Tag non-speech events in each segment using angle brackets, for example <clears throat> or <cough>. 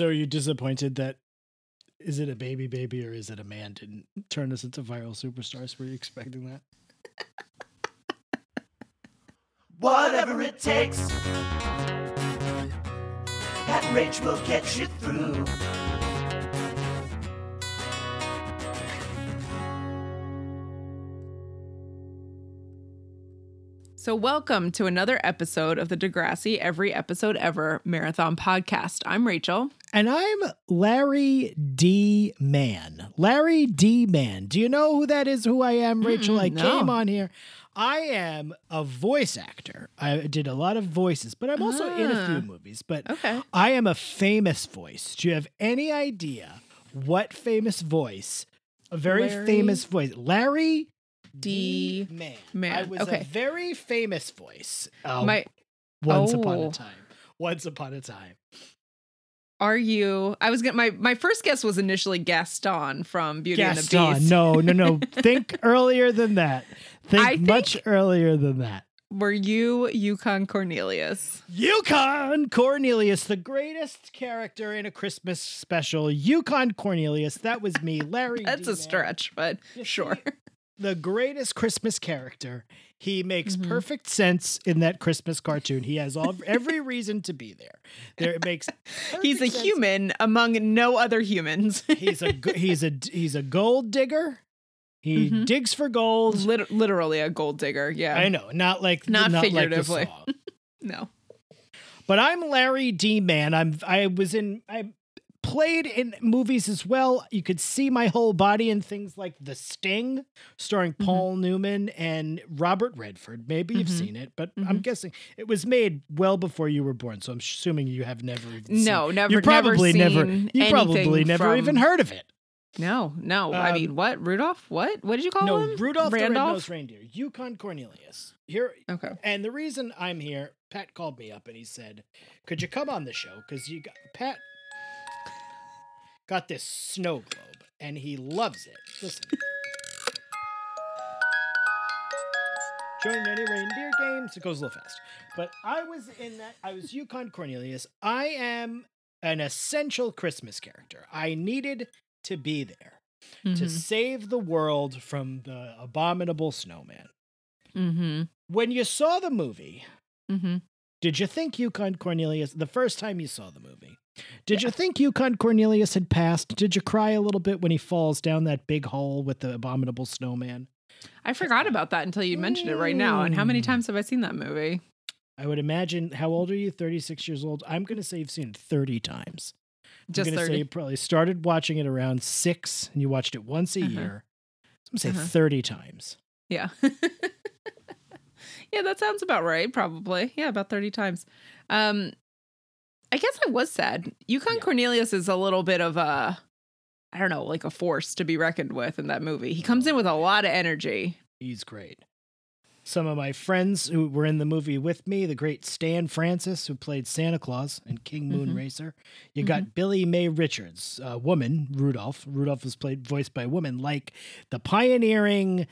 So are you disappointed that is it a baby baby or is it a man didn't turn us into viral superstars? Were you expecting that? Whatever it takes, that rage will get you through. So, welcome to another episode of the Degrassi Every Episode Ever Marathon Podcast. I'm Rachel. And I'm Larry D. Mann. Larry D. Mann. Do you know who that is? Who I am, Rachel? Mm-mm, I no. came on here. I am a voice actor. I did a lot of voices, but I'm also in a few Ah. movies. But Okay. I am a famous voice. Do you have any idea what famous voice? A very Larry famous voice. Larry D. Man. Man. I was Okay. a very famous voice. uh, My, once upon Oh. a time. Once upon a time. are you? I was gonna. My my first guess was initially Gaston from Beauty and the Gaston. Beast. No, no, no. <laughs> think earlier than that. Think I much earlier than that. Were you Yukon Cornelius? Yukon Cornelius, the greatest character in a Christmas special. Yukon Cornelius. That was me, Larry. <laughs> That's D. a stretch, but You sure. see, The greatest Christmas character. He makes Mhm. perfect sense in that Christmas cartoon. He has all every <laughs> reason to be there. There it makes <laughs> He's a sense. human among no other humans. He's a he's a <laughs> he's a gold digger. He Mhm. digs for gold. Lit- literally a gold digger. Yeah. I know, not like Not not figuratively. Like. No. But I'm Larry D. Mann. I'm I was in I played in movies as well. You could see my whole body in things like The Sting, starring Mm-hmm. Paul Newman and Robert Redford. Maybe you've Mhm. seen it, but I'm Mhm. guessing it was made well before you were born. So I'm assuming you have never even seen No, never. You probably never. never. you probably never from- even heard of it. No, no. I Um, mean, what? Rudolph? What? What did you call no, him? Rudolph the Randolph? Red-Nosed Reindeer. Yukon Cornelius. Here, Okay. And the reason I'm here, Pat called me up and he said, "Could you come on the show? Because you got Pat got this snow globe and he loves it. Listen." Join any reindeer games. It goes a little fast, but I was in that. I was Yukon Cornelius. I am an essential Christmas character. I needed to be there to Mhm. save the world from the abominable snowman. Mm-hmm. When you saw the movie, Mm-hmm. did you think Yukon Cornelius, the first time you saw the movie, did you think Yukon Cornelius had passed? Did you cry a little bit when he falls down that big hole with the abominable snowman? I forgot about that until you mentioned it right now. And how many Mm. times have I seen that movie? I would imagine, how old are you? 36 years old? I'm going to say you've seen it 30 times. Just I'm going to say thirty. you probably started watching it around six and you watched it once a Uh-huh. year. So I'm going to say Uh-huh. 30 times. Yeah. <laughs> yeah, that sounds about right. Probably. Yeah, about thirty times. Um, I guess I was sad. Yukon Yeah. Cornelius is a little bit of a, I don't know, like a force to be reckoned with in that movie. He comes in with a lot of energy. He's great. Some of my friends who were in the movie with me, the great Stan Francis, who played Santa Claus and King Moon Mhm. Racer. You got Billie Mae Richards, a woman, Rudolph. Rudolph was played voiced by a woman, like the pioneering,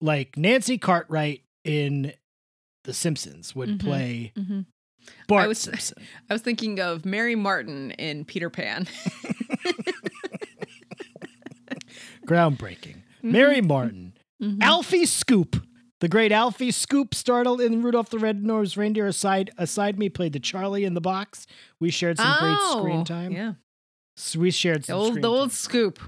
like Nancy Cartwright in The Simpsons would Mhm. play Mm-hmm. Bart was- Simpson. <laughs> I was thinking of Mary Martin in Peter Pan. <laughs> Groundbreaking. Mary Martin. Mhm. Alfie Scoop. The great Alfie Scoop startled in Rudolph the Red-Nosed Reindeer. Aside, aside me played the Charlie in the box. We shared some great screen Oh, time. Yeah, S- We shared the some old, screen the old time. scoop.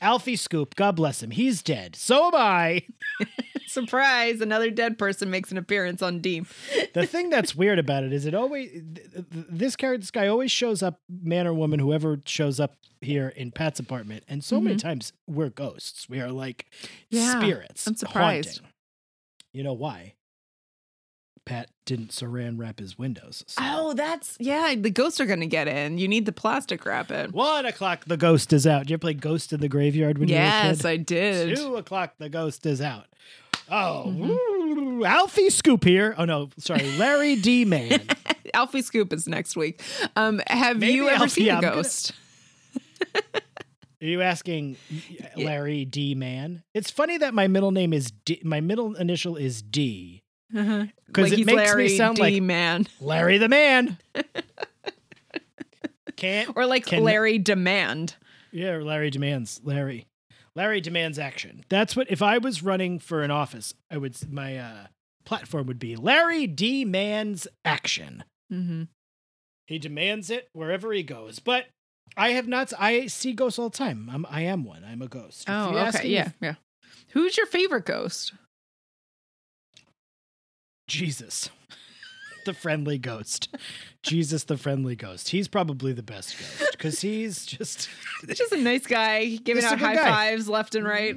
Alfie Scoop, God bless him. He's dead. So am I. <laughs> <laughs> Surprise! Another dead person makes an appearance on Deem. The <laughs> thing that's weird about it is it always th- th- this character this guy always shows up, man or woman, whoever shows up here in Pat's apartment, and so many times we're ghosts. We are like Mm-hmm. Yeah, spirits. I'm surprised. haunting. You know why? Pat didn't saran wrap his windows. so- Oh, that's yeah. The ghosts are gonna get in. You need the plastic wrap it. One o'clock, the ghost is out. Did you ever play Ghost in the Graveyard when Yes, you were a kid? Yes, I did. Two o'clock, the ghost is out. Oh, Mm-hmm. Alfie Scoop here. Oh no, sorry, Larry D. Mann. <laughs> Alfie Scoop is next week. Um, have Maybe you ever Alfie- seen yeah, a I'm gonna- ghost? Are you asking <laughs> Larry D. Mann? It's funny that my middle name is D. My middle initial is D. Uh-huh. 'Cause Like it makes me sound D like- man. Larry the Man. <laughs> Can't or like Can- Larry Demand. Yeah, Larry demands Larry. Larry demands action. That's what if I was running for an office, I would my uh platform would be Larry demands action. Mm-hmm. He demands it wherever he goes. But I have not I see ghosts all the time. I'm I am one. I'm a ghost. Oh, okay. Yeah, if- yeah. Who's your favorite ghost? Jesus. The friendly ghost. Jesus the friendly ghost. He's probably the best ghost because he's just <laughs> Just a nice guy giving out high guy. fives left and right.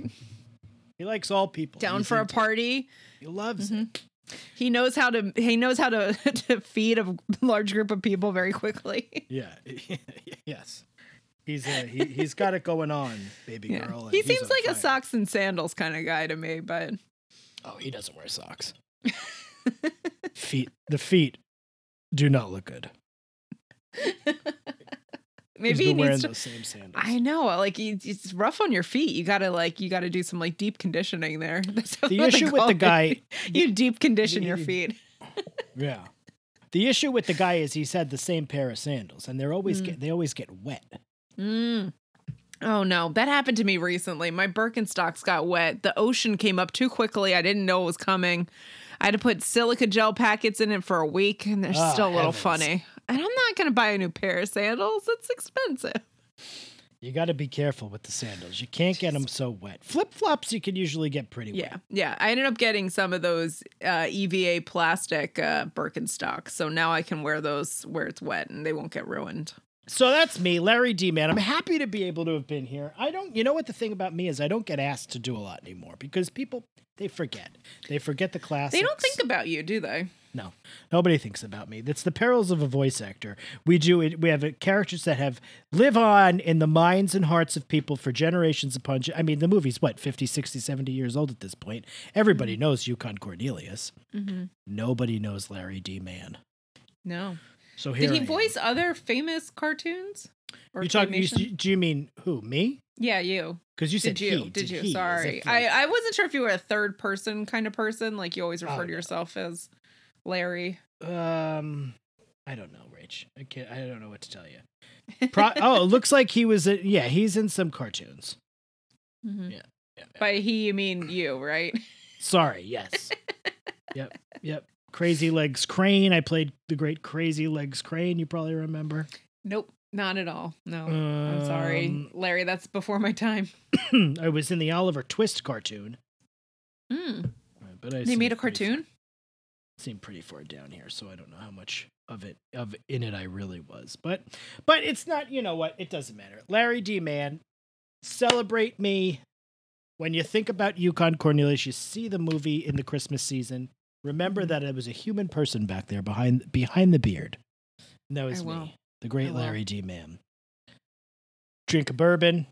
he likes all people. Down He's for a into- party. He loves Mhm. it. He knows how to he knows how to <laughs> to feed a large group of people very quickly. <laughs> Yeah. yes. He's uh, he he's got it going on, baby Yeah. girl. and He he's seems on like a fire. socks and sandals kind of guy to me, but Oh, he doesn't wear socks. Feet. The feet do not look good. <laughs> maybe he needs to those same sandals. I know, like it's rough on your feet. You gotta like you gotta do some like deep conditioning there. <laughs> The issue with the it. guy, <laughs> you deep condition your feet. yeah. The issue with the guy is he's had the same pair of sandals, and they're always Mm. get they always get wet. Mm. Oh no, that happened to me recently. My Birkenstocks got wet. The ocean came up too quickly. I didn't know it was coming. I had to put silica gel packets in it for a week, and they're Ah, still a little heavens. funny. And I'm not gonna buy a new pair of sandals. It's expensive. You got to be careful with the sandals. You can't get them so wet. Flip flops you can usually get pretty Yeah, wet. yeah. Yeah. I ended up getting some of those uh, EVA plastic uh, Birkenstocks, so now I can wear those where it's wet and they won't get ruined. So that's me, Larry D. Mann. I'm happy to be able to have been here. I don't, you know what the thing about me is, I don't get asked to do a lot anymore because people they forget. They forget the classics. They don't think about you, do they? No, nobody thinks about me. That's the perils of a voice actor. We do it. We have characters that have live on in the minds and hearts of people for generations upon. I mean, the movie's what 50, 60, 70 years old at this point. Everybody Mm-hmm. knows Yukon Cornelius. Mm-hmm. Nobody knows Larry D. Mann. No. So here Did he I am. voice other famous cartoons? Or You talking? You, do you mean who? Me? Yeah, you. Because you said Did you? he. Did you? he, Sorry. I, I wasn't sure if you were a third person kind of person. Like you always refer Oh, to no. yourself as Larry. Um, I don't know, Rich. I can't. I don't know what to tell you. <laughs> Pro- oh, it looks like he was. A, yeah, he's in some cartoons. Mhm. Yeah, yeah. By he, you mean you, right? Sorry. Yes. <laughs> yep. Yep. Crazy Legs Crane. I played the great Crazy Legs Crane. You probably remember. Nope, not at all. No, I'm sorry, Um, Larry. That's before my time. <coughs> I was in the Oliver Twist cartoon. Mm. But I They made a cartoon. Seemed pretty far down here, so I don't know how much of it of in it I really was. But but it's not. You know what? It doesn't matter. Larry D. Mann, celebrate me. When you think about Yukon Cornelius, you see the movie in the Christmas season. Remember Mm-hmm. that it was a human person back there behind behind the beard. And that was me, the great Larry D. Mann. Drink a bourbon,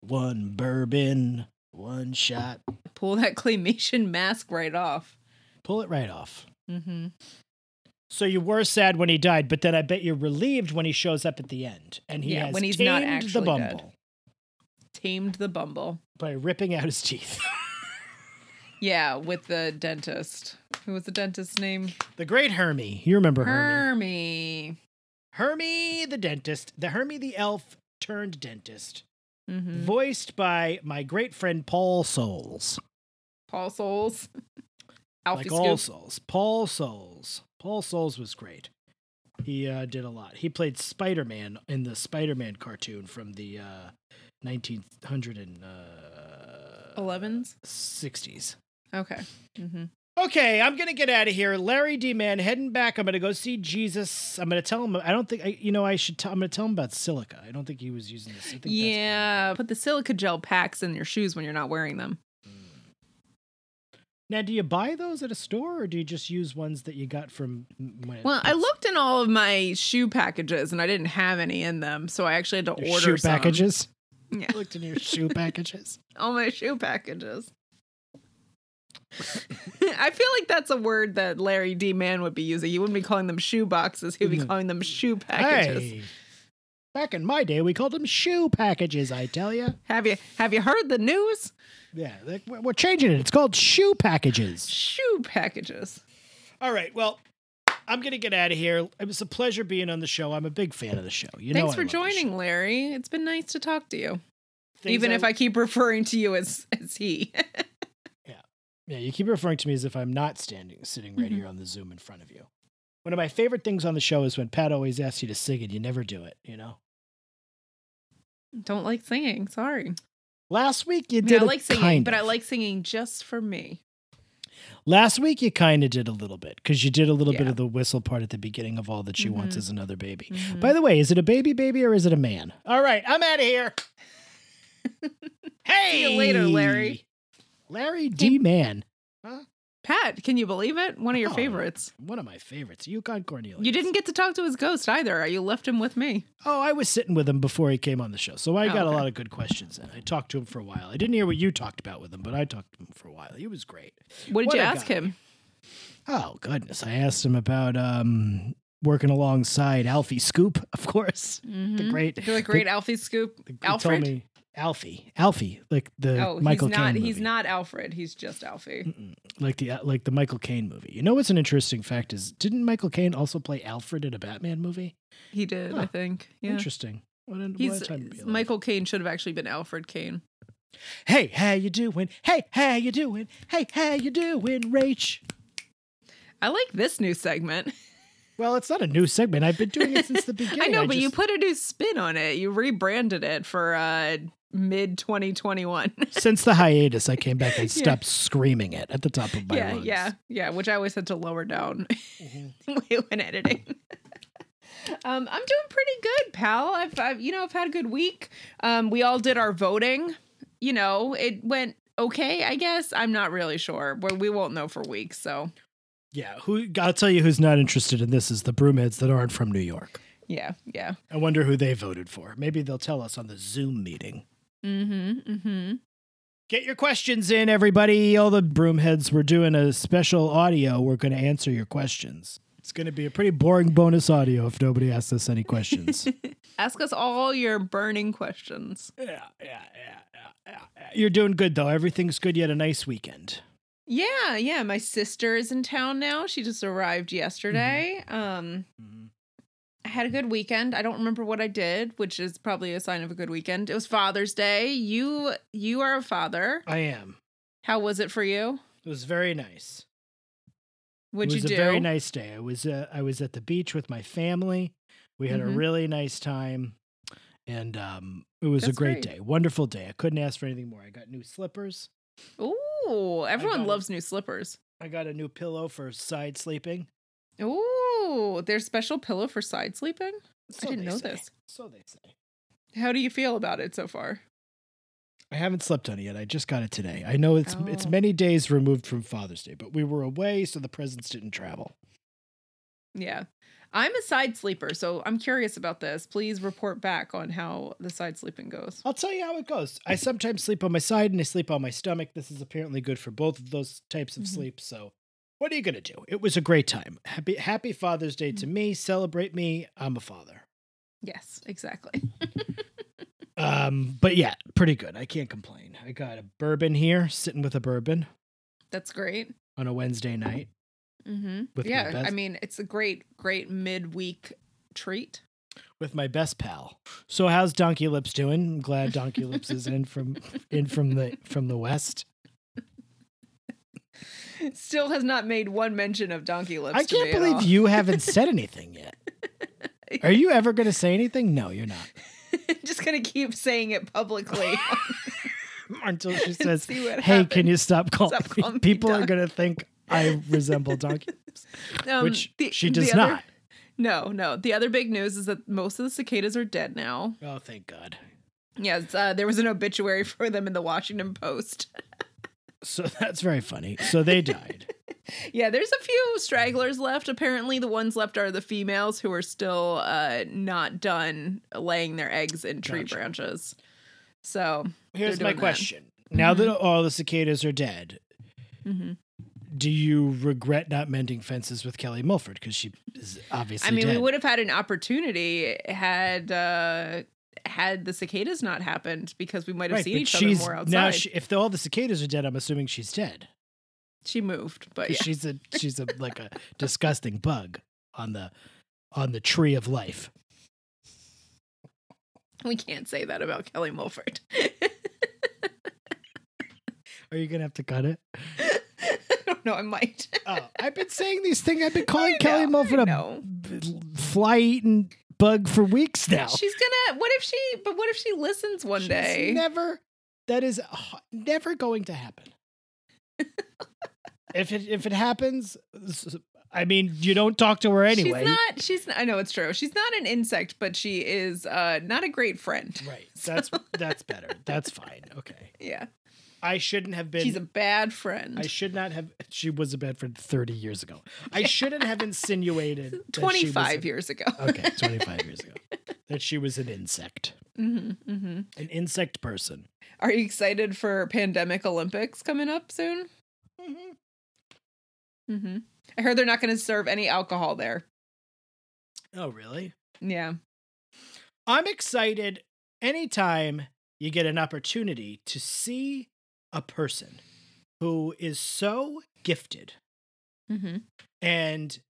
one bourbon, one shot. Pull that <laughs> claymation mask right off. Pull it right off. Mm-hmm. So you were sad when he died, but then I bet you're relieved when he shows up at the end and he Yeah, has when he's tamed not the bumble dead. Tamed the bumble. by ripping out his teeth. <laughs> Yeah, with the dentist. Who was the dentist's name? the great Hermie. You remember Hermie? Hermie. Hermie the dentist, the Hermie the elf turned dentist, Mm-hmm. voiced by my great friend Paul Soles. Paul Soles. <laughs> Alfie like all Souls. Paul Soles. Paul Soles was great. He uh, did a lot. He played Spider Man in the Spider Man cartoon from the uh, 1960s. 11s? Okay. Mm-hmm. Okay, I'm gonna get out of here. Larry D. Mann, heading back. I'm gonna go see Jesus. I'm gonna tell him. I don't think I. You know, I should. T- I'm gonna tell him about silica. I don't think he was using this. I Yeah. Put the silica gel packs in your shoes when you're not wearing them. it. Now, do you buy those at a store, or do you just use ones that you got from? When Well, I looked in all of my shoe packages and I didn't have any in them, so I actually had to Your order shoe some. packages. Yeah, I looked in your shoe <laughs> packages. all my shoe packages. <laughs> I feel like that's a word that Larry D. Mann would be using. He wouldn't be calling them shoe boxes. He would be Mhm. calling them shoe packages. Hey, back in my day, we called them shoe packages. I tell you. Have you have you heard the news? Yeah, like, we're changing it. It's called shoe packages. Shoe packages. All right. Well, I'm gonna get out of here. It was a pleasure being on the show. I'm a big fan of the show. You know, Thanks I for love the show. joining, Larry. It's been nice to talk to you. Things Even if I keep referring to you as as he. <laughs> yeah, you keep referring to me as if I'm not standing, sitting right Mhm. here on the Zoom in front of you. One of my favorite things on the show is when Pat always asks you to sing and you never do it. You know. Don't like singing. Sorry. Last week you I, mean, did I like singing, kind but I like singing just for me. Last week you kind of did a little bit because you did a little bit of the whistle part at the beginning of all that she wants Mhm. is another baby. Mhm. By the way, is it a baby baby or is it a man? All right, I'm out of here. hey, <laughs> See you later, Larry. Larry D. Mann, Pat, can you believe it? One of your Oh, favorites. one of my favorites. Yukon Cornelius. You didn't get to talk to his ghost either. You left him with me. Oh, I was sitting with him before he came on the show, so I Oh, got a lot of good questions in. I talked to him for a while. I didn't hear what you talked about with him, but I talked to him for a while. He was great. What did What you ask guy. him? Oh goodness, I asked him about um, working alongside Alfie Scoop, of course. The Mhm. great, The great Alfie Scoop. He told Alfred? me Alfie, Alfie, like the Oh, Michael he's not. Caine He's not Alfred. He's just Alfie. Mm-mm. like the like the Michael Caine movie. You know what's an interesting fact is didn't Michael Caine also play Alfred in a Batman movie? He did, I think. Yeah. Interesting. What a, what He's be. Michael Caine should have actually been Alfred Caine. Hey, how you doing? Hey, how you doing? Hey, how you doing, Rach? I like this new segment. <laughs> Well, it's not a new segment. I've been doing it since the <laughs> beginning. I know, but you put a new spin on it. You rebranded it for uh mid 2021. <laughs> since the hiatus, I came back and Yeah. stopped screaming it at the top of my yeah, lungs. yeah, yeah. Which I always had to lower down <laughs> Mhm. <laughs> when editing. um, I'm doing pretty good, pal. I've, I've, you know, I've had a good week. Um, we all did our voting. You know, it went okay. I guess I'm not really sure. But we won't know for weeks. So Yeah, who I'll tell you who's not interested in this is the broomheads that aren't from New York. yeah, yeah. I wonder who they voted for. Maybe they'll tell us on the Zoom meeting. Mm-hmm. Mm-hmm. Get your questions in, everybody. All the broomheads, we're doing a special audio. We're going to answer your questions. It's going to be a pretty boring bonus audio if nobody asks us any questions. <laughs> Ask us all your burning questions. yeah, yeah, yeah, yeah, yeah. You're doing good, though. Everything's good. You had a nice weekend. Yeah, yeah. My sister is in town now. She just arrived yesterday. Um, I had a good weekend. I don't remember what I did, which is probably a sign of a good weekend. It was Father's Day. You you are a father. I am. How was it for you? It was very nice. What'd you do? it was a very nice day. I was uh, I was at the beach with my family. We had a Mhm. really nice time, and um, it was a great, great. day. Wonderful day. I couldn't ask for anything more. I got new slippers. Ooh, everyone loves new slippers. I got a new pillow for side sleeping. Ooh, there's special pillow for side sleeping. So didn't know say. this. So they say. How do you feel about it so far? I haven't slept on it yet. I just got it today. I know it's it's Oh. many days removed from Father's Day, but we were away, so the presents didn't travel. Yeah. I'm a side sleeper, so I'm curious about this. Please report back on how the side sleeping goes. I'll tell you how it goes. I sometimes sleep on my side and I sleep on my stomach. This is apparently good for both of those types of Mhm. sleep. So, what are you gonna do? It was a great time. Happy Happy Father's Day to me. Celebrate me. I'm a father. Yes, exactly. <laughs> Um, but yeah, pretty good. I can't complain. I got a bourbon here, sitting with a bourbon That's great. on a Wednesday night. Mm-hmm. With Yeah, I mean, it's a great, great midweek treat. with my best pal. So how's Donkey Lips doing? I'm glad Donkey Lips is in from in from the from the west. Still has not made one mention of donkey lips. I to me can't believe you haven't <laughs> said anything yet. <laughs> Are you ever going to say anything? No, you're not. <laughs> Just gonna keep saying it publicly. Until she says, "Hey, can you stop calling Stop me?" calling me People are going to think I resemble Donkey Lips, Um, which the- she does other- not. No, no. The other big news is that most of the cicadas are dead now. Oh, thank God. Yes, uh, there was an obituary for them in the Washington Post. So <laughs> that's very funny. So they died. <laughs> yeah, there's a few stragglers left. Apparently, the ones left are the females who are still uh, not done laying their eggs in tree Gotcha. branches. So, Here's my doing that. question: Now Mm-hmm. that all the cicadas are dead, mhm. do you regret not mending fences with Kelly Milford because she is obviously I mean, we would have had an opportunity had uh, had the cicadas not happened because we might have right, seen each other more outside. now. She, if the, all the cicadas are dead, I'm assuming she's dead. She moved, but yeah. She's a <laughs> she's a like a disgusting bug. on the on the tree of life. We can't say that about Kelly Mulford. Are you gonna have to cut it? <laughs> I don't know. I might. Oh, I've been saying these things. I've been <laughs> calling I Kelly know, a know. Bug for weeks now. She's gonna. What if she? But what if she listens one She's day? never. That is never going to happen. <laughs> if it if it happens, I mean, you don't talk to her anyway. She's not. She's. I know it's true. She's not an insect, but she is uh, not a great friend. Right. <laughs> That's that's better. That's fine. Okay. <laughs> Yeah, I shouldn't have been. she's a bad friend. I should not have. She was a bad friend 30 years ago. I shouldn't have insinuated. that she was Twenty-five a- years ago. Okay, <laughs> 25 years ago. That she was an insect, hmm hmm an insect person. Are you excited for Pandemic Olympics coming up soon? Mhm. hmm I heard they're not going to serve any alcohol there. Oh, really? Yeah. I'm excited anytime you get an opportunity to see a person who is so gifted hmm and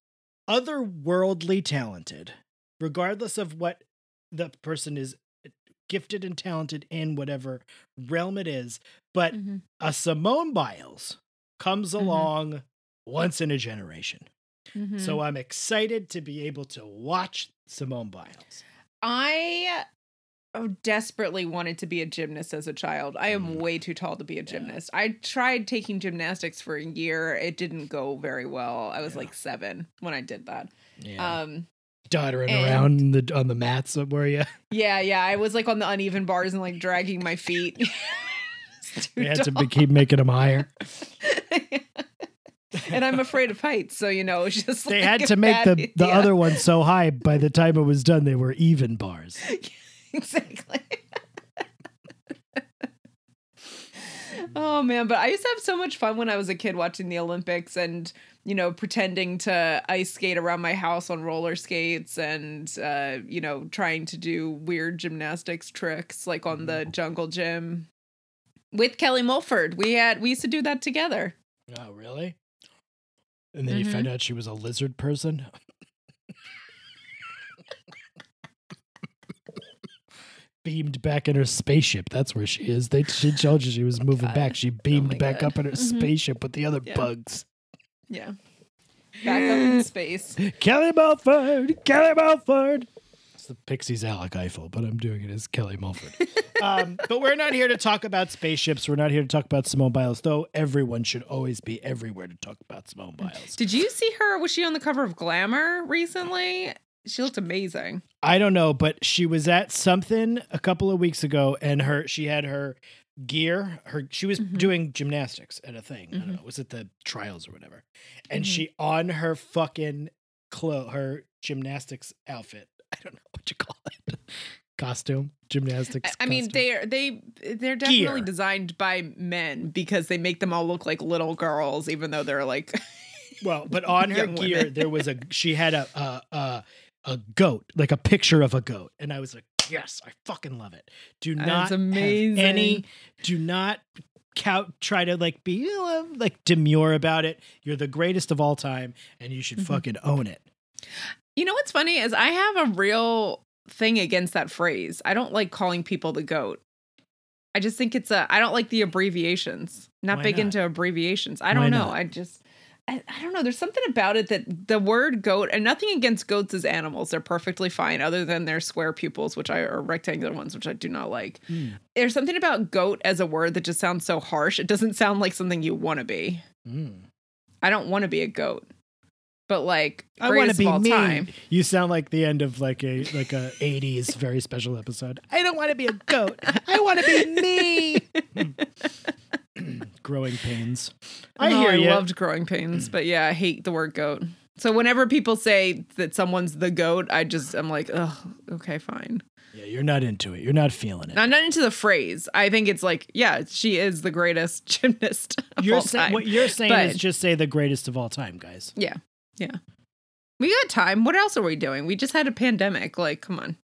otherworldly talented, regardless of what the person is gifted and talented in whatever realm it is. But hmm a Simone Biles comes Mhm. along once in a generation. So I'm excited to be able to watch Simone Biles. I uh, desperately wanted to be a gymnast as a child. I am Mm. way too tall to be a gymnast. I tried taking gymnastics for a year. It didn't go very well. I was Yeah. like seven when I did that. Yeah. Um, Doddering around the, on the mats, were you? <laughs> yeah, yeah. I was like on the uneven bars and like dragging my feet. <laughs> They had to tall. be, keep making them higher. <laughs> and I'm afraid of heights, so you know, it's just They like had to make bad the, the idea. other one so high. By the time it was done, they were even bars. <laughs> exactly. oh man, but I used to have so much fun when I was a kid watching the Olympics and you know pretending to ice skate around my house on roller skates and uh, you know trying to do weird gymnastics tricks like on the jungle gym with Kelly Mulford. We had we used to do that together. Oh, really? And then you Mhm. found out she was a lizard person. <laughs> beamed back in her spaceship. That's where she is. They she told you she was <laughs> moving God. back. She beamed my back God. up in her Mhm. spaceship with the other Yeah. bugs. Yeah. Back up in space. <laughs> Kelly Mulford, Kelly Mulford. It's the Pixies Alec Eiffel, but I'm doing it as Kelly Mulford. <laughs> um, but we're not here to talk about spaceships. We're not here to talk about Simone Biles, though everyone should always be everywhere to talk about Simone Biles. Did you see her? Was she on the cover of Glamour recently? She looked amazing. I don't know, but she was at something a couple of weeks ago, and her she had her gear. Her she was Mhm. doing gymnastics at a thing. I don't Mhm. know, was it the trials or whatever? And Mhm. she on her fucking clo her gymnastics outfit. <laughs> I don't know what you call it. Costume, gymnastics. I mean, they're they they're definitely Gear. designed by men because they make them all look like little girls, even though they're like. Well, but <laughs> on her gear there was a she had a a a, a goat, like a picture of a goat, and I was like, yes, I fucking love it. Do not That's have amazing. any. Do not cow try to like be like demure about it. You're the greatest of all time, and you should Mhm. fucking own it. You know what's funny is I have a real thing against that phrase. I don't like calling people the goat. I just think it's a. I don't like the abbreviations. Not Why big not? into abbreviations. I don't know. not? I just. I, I don't know. There's something about it that the word goat, and nothing against goats as animals. They're perfectly fine, other than their square pupils, which I or rectangular ones, which I do not like. Mm. There's something about goat as a word that just sounds so harsh. It doesn't sound like something you want to be. Mm. I don't want to be a goat, but like I want to be me. time. You sound like the end of like a like a '80s very special episode. I don't want to be a goat. I want to be me. <laughs> Growing pains. I No, hear I you. loved growing pains, but yeah, I hate the word goat. So whenever people say that someone's the goat, I just I'm like, oh, okay, fine. yeah, you're not into it. You're not feeling it. I'm not into the phrase. I think it's like, yeah, she is the greatest <laughs> gymnast of you're all sa- time. what you're saying But- is just say the greatest of all time, guys. yeah, yeah. We got time. What else are we doing? We just had a pandemic. Like, come on.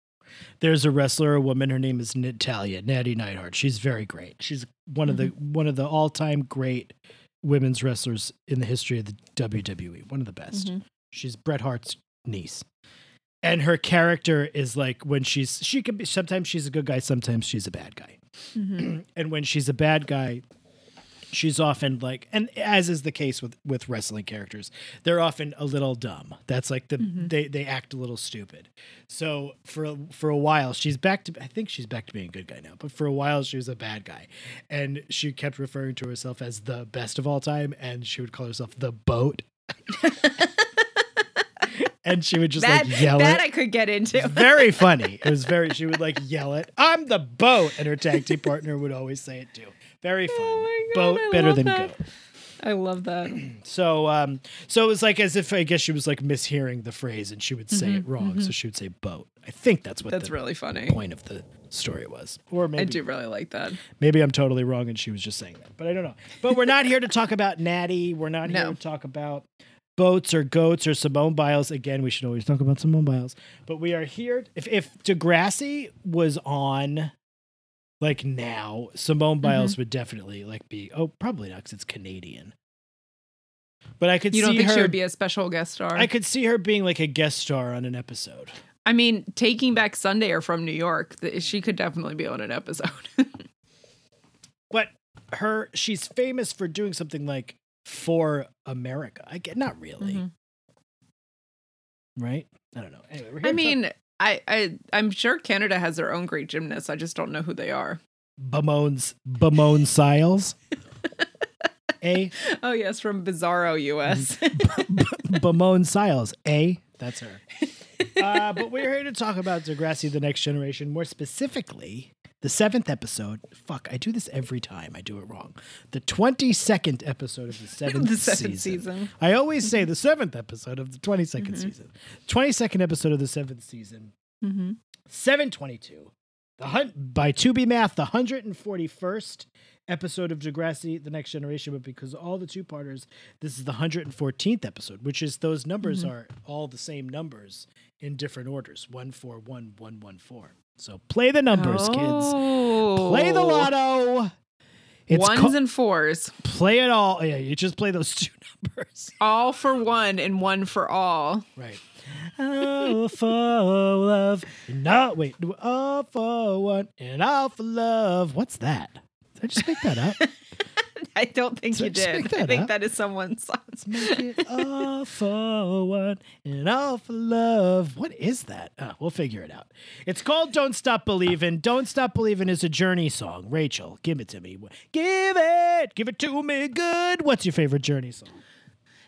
There's a wrestler, a woman. Her name is Natalya Natty Neidhart. She's very great. She's one of the one of the all time great women's wrestlers in the history of the WWE. One of the best. Mhm. She's Bret Hart's niece. And her character is like when she's she can be sometimes she's a good guy, sometimes she's a bad guy. Mhm. <clears throat> and when she's a bad guy, she's often like and as is the case with with wrestling characters, they're often a little dumb. That's like the Mhm. they they act a little stupid. So for a- for a while she's back to I think she's back to being a good guy now, but for a while she was a bad guy. And she kept referring to herself as the best of all time and she would call herself the boat. <laughs> and she would just that like yell that it. I could get into. Very funny. It was very. She would like yell it. I'm the boat, and her tag team partner would always say it too. Very fun. Oh God, boat I better than that. goat. I love that. So, um, so it was like as if I guess she was like mishearing the phrase, and she would say it Mhm, wrong. So she would say boat. I think that's what That's the really funny. point of the story was. Or maybe I do really like that. maybe I'm totally wrong, and she was just saying that. But I don't know. But we're not here to talk about Natty. We're not here to talk about boats or goats or Simone Biles. Again, we should always talk about Simone Biles. But we are here. If if Degrassi was on, like now, Simone Mm-hmm. Biles would definitely like be. Oh, probably not because it's Canadian. But I could You see don't think her. she would be a special guest star? I could see her being like a guest star on an episode. I mean, Taking Back Sunday are from New York. She could definitely be on an episode. <laughs> But her, she's famous for doing something like for America. I get not really, Mhm. right? I don't know. Anyway, we're here I mean, I, I I'm sure Canada has their own great gymnasts. I just don't know who they are. Bemoans Bemone Siles. A <laughs> Oh yes, from Bizarro US. Bemone Siles. A that's her. <laughs> Uh, but we're here to talk about Degrassi: The Next Generation, more specifically the seventh episode. Fuck, I do this every time. I do it wrong. The twenty-second episode of the <laughs> seventh, the seventh season. season. I always say the seventh episode of the 22nd Mhm. season. 22nd episode of the seventh season. Mm-hmm. 722. The hunt by 2B math, the 141st episode of Degrassi, The Next Generation, but because all the two parters, this is the 114th episode, which is those numbers Mhm. are all the same numbers in different orders 141, 114. So play the numbers, kids. Play the oh. lotto. It's Ones ca- and fours. play it all. Yeah, you just play those <laughs> two numbers. All for one and one for all. Right. All for love. No, wait. All for one and all for love. What's that? Did I just make that up? <laughs> <laughs> I don't think I you did. I think up? that is someone's <laughs> song. Let's make it all for one and all for love. What is that? Uh, we'll figure it out. It's called Don't Stop Believing. Don't Stop Believing is a Journey song. Rachel, give it to me. Give it. Give it to me good. What's your favorite Journey song?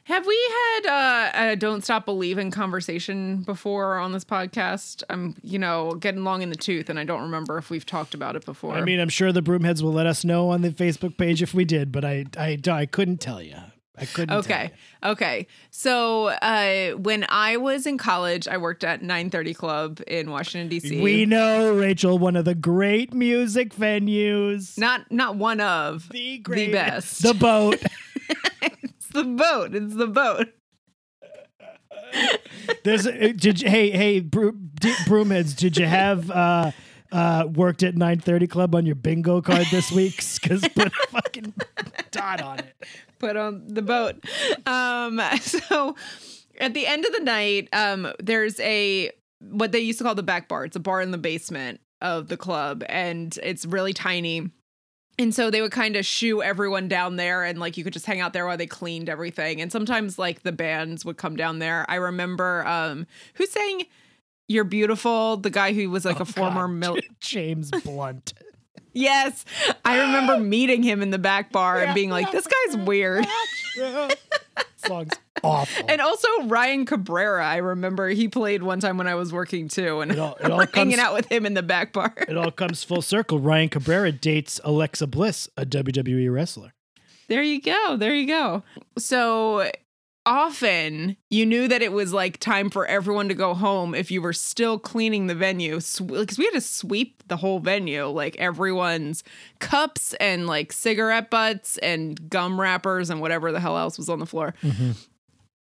Have we had uh, a "Don't Stop Believing" conversation before on this podcast? I'm, you know, getting long in the tooth, and I don't remember if we've talked about it before. I mean, I'm sure the Broomheads will let us know on the Facebook page if we did, but I, I, I couldn't tell you. I couldn't. tell Okay. you. Okay. So uh, when I was in college, I worked at 930 Club in Washington D.C. We know, Rachel, one of the great music venues. not not one of the great, the best. the boat. <laughs> the boat. It's the boat. There's, did you, hey, hey, Bro- D- Broomheads, did you have uh, uh, worked at 930 Club on your bingo card this week? <laughs> Because put a fucking dot on it. Put on the boat. Um, <laughs> so at the end of the night, um, there's a what they used to call the back bar. It's a bar in the basement of the club, and it's really tiny. And so they would kind of shoo everyone down there, and like you could just hang out there while they cleaned everything. And sometimes like the bands would come down there. I remember um, who sang "You're Beautiful," the guy who was like Oh, a former mil- <laughs> James Blunt. Yes, I remember meeting him in the back bar and being like, "This guy's weird." <laughs> Song's awful. And also Ryan Cabrera, I remember he played one time when I was working too, and It all- it <laughs> all hanging comes- out with him in the back bar. it all comes full circle. Ryan Cabrera dates Alexa Bliss, a WWE wrestler. There you go. There you go. So often you knew that it was like time for everyone to go home if you were still cleaning the venue. Because we had to sweep the whole venue like everyone's cups and like cigarette butts and gum wrappers and whatever the hell else was on the floor mm-hmm.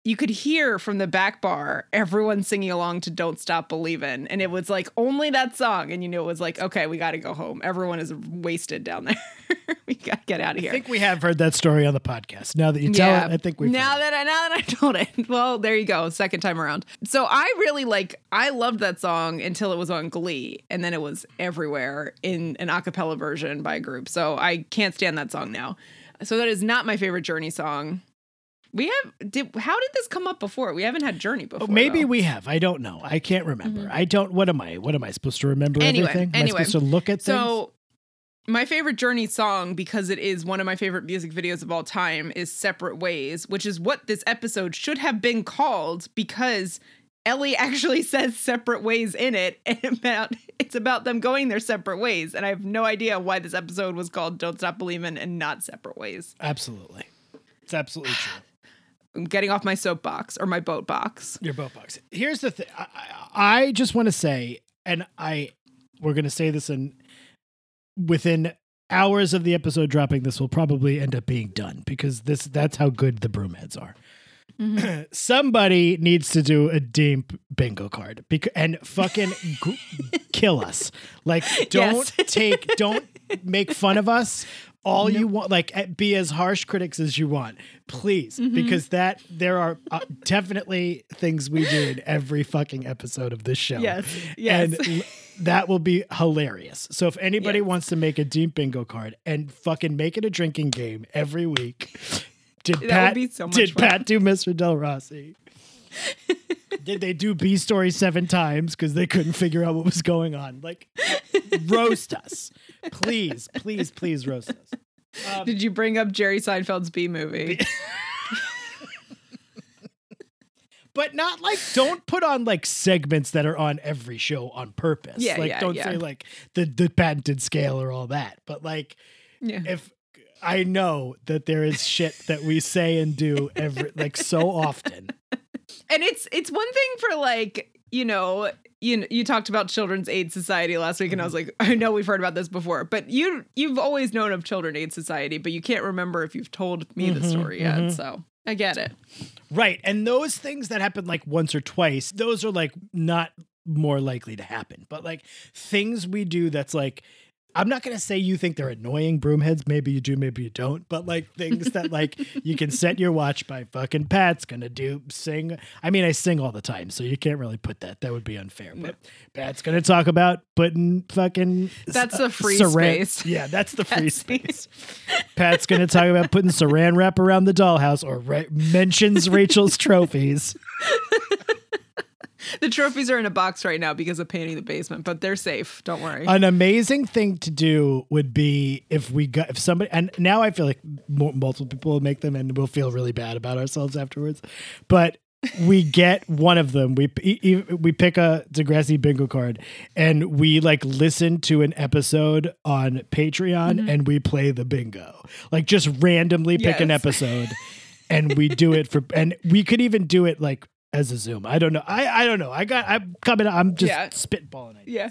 You could hear from the back bar everyone singing along to Don't Stop Believin'. And it was like only that song. And you knew it was like, okay, we got to go home. Everyone is wasted down there. <laughs> we got to get out of here. I think we have heard that story on the podcast. Now that you tell it, I think we've now heard it. that I now that I <laughs> told it. Well, there you go, second time around. So I really like I loved that song until it was on Glee, and then it was everywhere in an a cappella version by a group. So I can't stand that song now. So that is not my favorite Journey song. We have did how did this come up before? We haven't had Journey before. Oh, maybe though. we have. I don't know. I can't remember. I don't. What am I? What am I supposed to remember? Mm-hmm. Anyway, everything? Am anyway. I supposed to look at things? So my favorite Journey song, because it is one of my favorite music videos of all time, is Separate Ways, which is what this episode should have been called because Ellie <laughs> actually says separate ways in it. <laughs> And about it's about them going their separate ways. And I have no idea why this episode was called Don't Stop Believing and not Separate Ways. Absolutely, it's absolutely true. I'm getting off my soapbox or my boat box. Your boat box. Here's the thing. I, I just want to say, and I, we're going to say this in within hours of the episode dropping. This will probably end up being done because this that's how good the broomheads are. Mm-hmm. <clears throat> Somebody needs to do a deep bingo card bec- and fucking g- <laughs> kill us. Like, don't Yes. take, don't make fun of us. All you want, like, eh, be as harsh critics as you want, please, Mm-hmm. because that there are uh, definitely things we do in every fucking episode of this show. Yes, yes. and that will be hilarious. So if anybody Yes. wants to make a deep bingo card and fucking make it a drinking game every week, did Pat so much did fun. Pat do Mr. Del Rossi? <laughs> did they do B story seven times because they couldn't figure out what was going on? Like, roast us, please, please, please roast us. Um, did you bring up Jerry Seinfeld's Bee Movie? <laughs> But not like don't put on like segments that are on every show on purpose. Yeah, like yeah, don't yeah. say like the the patented scale or all that. But like yeah. if I know that there is shit that we say and do every like so often. And it's it's one thing for like you know you you talked about children's aid society last week and i was mm-hmm. like i know we've heard about this before but you you've always known of children aid society but you can't remember if you've told me the mm-hmm, story yet mm-hmm. so i get it Right. And those things that happen like once or twice, those are like not more likely to happen. But like things we do that's like I'm not gonna say you think they're annoying broomheads. Maybe you do, maybe you don't. But like things that like you can set your watch by fucking Pat's gonna do sing. I mean, I sing all the time, so you can't really put that. That would be unfair. But Pat's gonna talk about putting fucking That's uh, the free saran- space. Yeah, that's the <laughs> free That's- space. Pat's gonna talk about putting saran wrap around the dollhouse, or mentions Rachel's trophies. <laughs> <laughs> the trophies are in a box right now because of painting the basement but they're safe. Don't worry. An amazing thing to do would be if we got if somebody and now I feel like multiple people will make them and we'll feel really bad about ourselves afterwards, but we get one of them. We we pick a Degrassi bingo card and we like listen to an episode on Patreon mm-hmm. and we play the bingo. Like just randomly pick an episode and we do it for and we could even do it like as a Zoom. I don't know. I I don't know. I got I'm coming I'm just Yeah. spitballing. ideas. yeah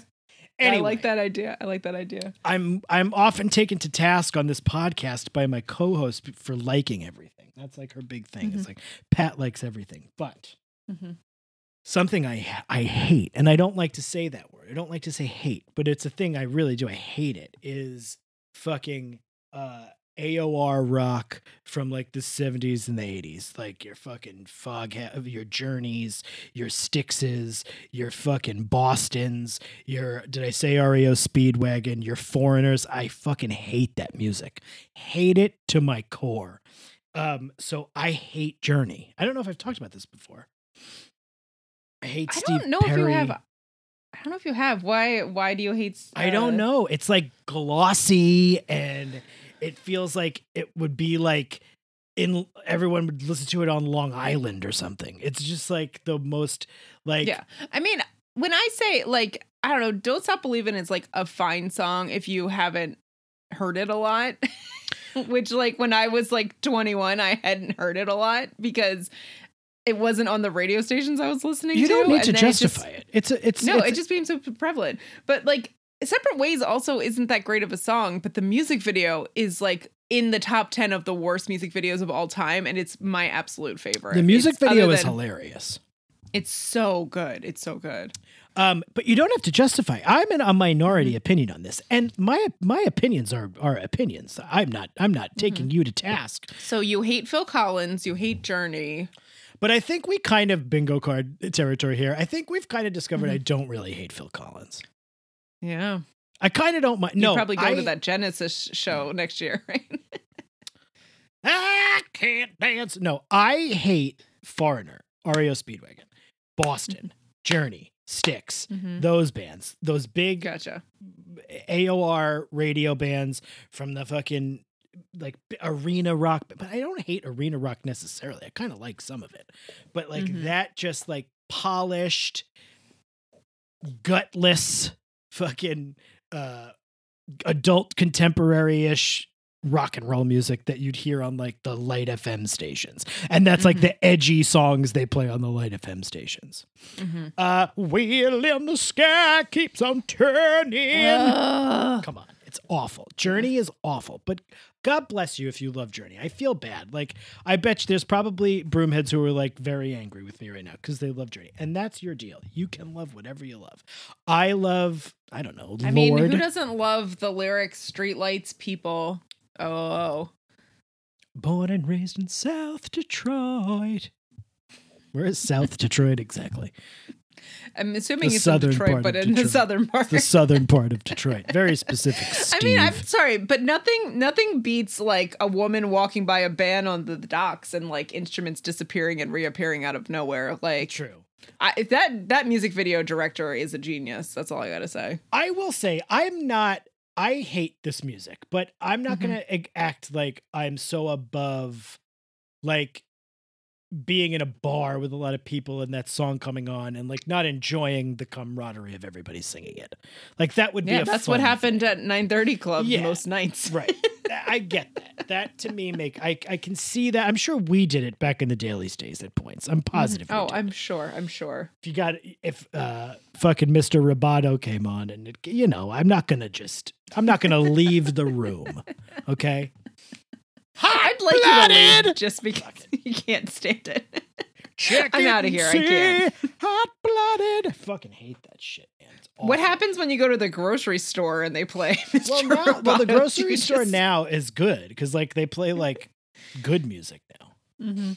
Anyway. i like that idea i like that idea I'm I'm often taken to task on this podcast by my co-host for liking everything. That's like her big thing. It's like Pat likes everything, but Mhm. something I I hate, and I don't like to say that word. I don't like to say hate, but it's a thing I really do. I hate it. Is fucking uh, AOR rock from like the 70s and the 80s, like your fucking fog, your journeys, your Styxes, your fucking Boston's, your did I say REO Speedwagon, your Foreigners. I fucking hate that music, hate it to my core. Um, so I hate Journey. I don't know if I've talked about this before. I hate i Steve don't know Perry. if you have i don't know if you have why why do you hate I don't uh, know. It's like glossy and it feels like it would be like in everyone would listen to it on Long Island or something. It's just like the most like yeah i mean when i say like i don't know don't stop believing is like a fine song if you haven't heard it a lot <laughs> which like when i was like 21 i hadn't heard it a lot because it wasn't on the radio stations i was listening you to You don't need to then it just- justify it. It's a, it's no it's, it just became so prevalent but like Separate Ways also isn't that great of a song, but the music video is like in the top 10 of the worst music videos of all time and it's my absolute favorite. The music It's- video is than- hilarious. It's so good. It's so good. Um, but you don't have to justify. I'm in a minority Mm-hmm. opinion on this, and my my opinions are are opinions. I'm not I'm not Mm-hmm. taking you to task. So you hate Phil Collins, you hate Journey. But I think we kind of bingo card territory here. I think we've kind of discovered Mm-hmm. I don't really hate Phil Collins. Yeah. I kind of don't mind. You No, probably go I, to that Genesis show next year, <laughs> right? I can't dance. No, I hate Foreigner, REO Speedwagon, Boston, Journey, Styx, Mhm. those bands, those big Gotcha. AOR radio bands from the fucking like arena rock. But I don't hate arena rock necessarily. I kind of like some of it, but like Mhm. that just like polished, gutless, fucking uh, adult contemporary ish rock and roll music that you'd hear on like the light FM stations. And that's like Mhm. the edgy songs they play on the light FM stations. Mhm. Uh, wheel in the sky keeps on turning. Ugh. Come on. It's awful. Journey is awful, but God bless you if you love Journey. I feel bad. Like, I bet you there's probably broomheads who are like very angry with me right now because they love Journey. And that's your deal. You can love whatever you love. I love, I don't know, I Lord. mean, who doesn't love the lyrics "Streetlights people"? Oh, Born and raised in South Detroit. Where is South Detroit exactly? I'm assuming The it's in Detroit, but in the southern part. It's the southern <laughs> part of Detroit. Very specific. Steve. <laughs> I mean, I'm sorry, but nothing nothing beats like a woman walking by a band on the docks and like instruments disappearing and reappearing out of nowhere. Like True. I, that that music video director is a genius. That's all I gotta say. I will say I'm not. I hate this music, but I'm not Mhm. gonna act like I'm so above, like being in a bar with a lot of people and that song coming on and like not enjoying the camaraderie of everybody singing it. Like that would be. Yeah, a that's what happened thing. at 9:30 Club Yeah. most nights. <laughs> Right. I get that. That to me make I I can see that. I'm sure we did it back in the daily days at points. I'm positive. we Oh. I'm sure. I'm sure. if you got if uh fucking Mr. Roboto came on and it, you know, I'm not gonna just I'm not gonna leave the room. Okay. I'd like you to leave just because <laughs> you can't stand it. Check I'm outta and here, I can't. Hot blooded. I fucking hate that shit, man. It's What happens when you go to the grocery store and they play <laughs> Mr. Well, now, well, the grocery <laughs> You store now is good because like they play like good music now. Mhm.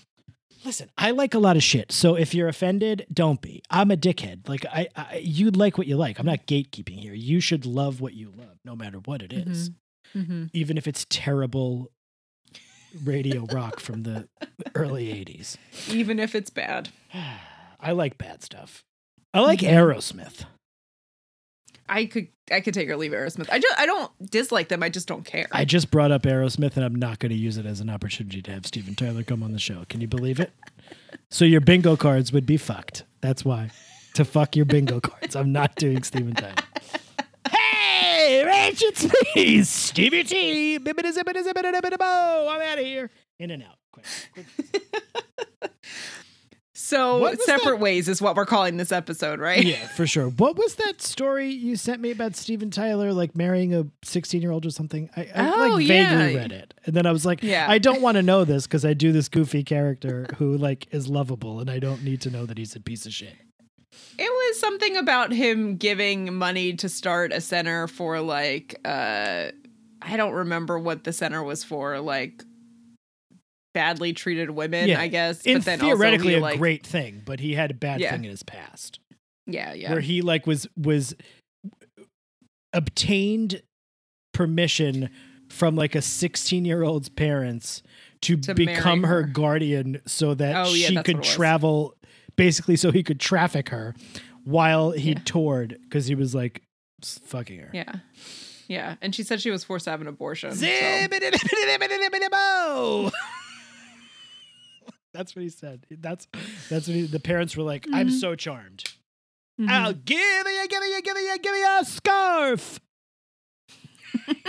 Listen, I like a lot of shit. So if you're offended, don't be. I'm a dickhead. Like I, I you like what you like. I'm not gatekeeping here. You should love what you love, no matter what it is. Mhm. even if it's terrible radio rock from the early 80s. Even if it's bad. <sighs> I like bad stuff. I like. Aerosmith. I could I could take or leave Aerosmith. I just I don't dislike them. I just don't care. I just brought up Aerosmith and I'm not going to use it as an opportunity to have Steven Tyler come on the show. Can you believe it? <laughs> So your bingo cards would be fucked. That's why. To fuck your bingo cards. I'm not doing Steven Tyler. <laughs> Hey, me, Stevie T. Bibbidi zibbidi zibbidi dibbidi bo. I'm out of here. In and out. Quick. quick. <laughs> so separate that? ways is what we're calling this episode, right? yeah, for sure. What was that story you sent me about Steven Tyler like marrying a 16 year old or something? I, I Oh, like vaguely yeah. read it. And then I was like, Yeah. I don't want to know this because I do this goofy character who like is lovable and I don't need to know that he's a piece of shit. It was something about him giving money to start a center for like uh I don't remember what the center was for, like badly treated women, Yeah. I guess. In but then theoretically also he, a like, great thing, but he had a bad Yeah. thing in his past Yeah, yeah. where he like was was obtained permission from like a 16 year old's parents to, To become her. her. guardian so that Oh, yeah, she could what it was. travel basically so he could traffic her while he Yeah. toured because he was like fucking her. yeah. Yeah. And she said she was forced to have an abortion. so- <laughs> That's what he said. That's that's what he, the parents were like. I'm Mhm. so charmed. Mhm. I'll give you, give you, give you, give you a scarf. <laughs>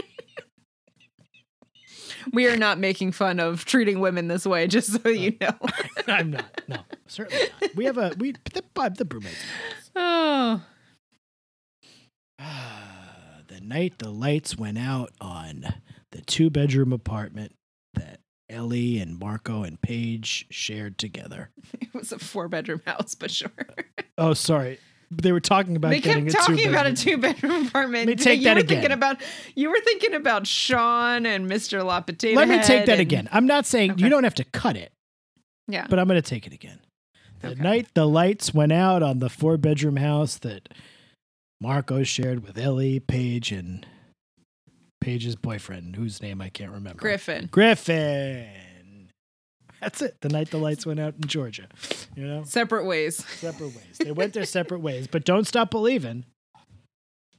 We are not making fun of treating women this way, just so you know. <laughs> I'm not. No, certainly not. We have a we the uh, the, the broommates. oh. Ah, the night the lights went out on the two bedroom apartment that Ellie and Marco and Paige shared together. <laughs> It was a four bedroom house, but sure. Oh, sorry. They were talking about they getting kept a talking about a two-bedroom. two bedroom apartment. Let me take you that were again. Thinking about you were thinking about Sean and Mr. La Potato Let me take that and- again. I'm not saying Okay. you don't have to cut it, Yeah. but I'm going to take it again. The Okay. night the lights went out on the four bedroom house that Marco shared with Ellie, Paige, and Paige's boyfriend, whose name I can't remember. Griffin. Griffin. That's it. The night the lights went out in Georgia. You know, Separate ways. separate ways. They went their separate ways, but don't stop believing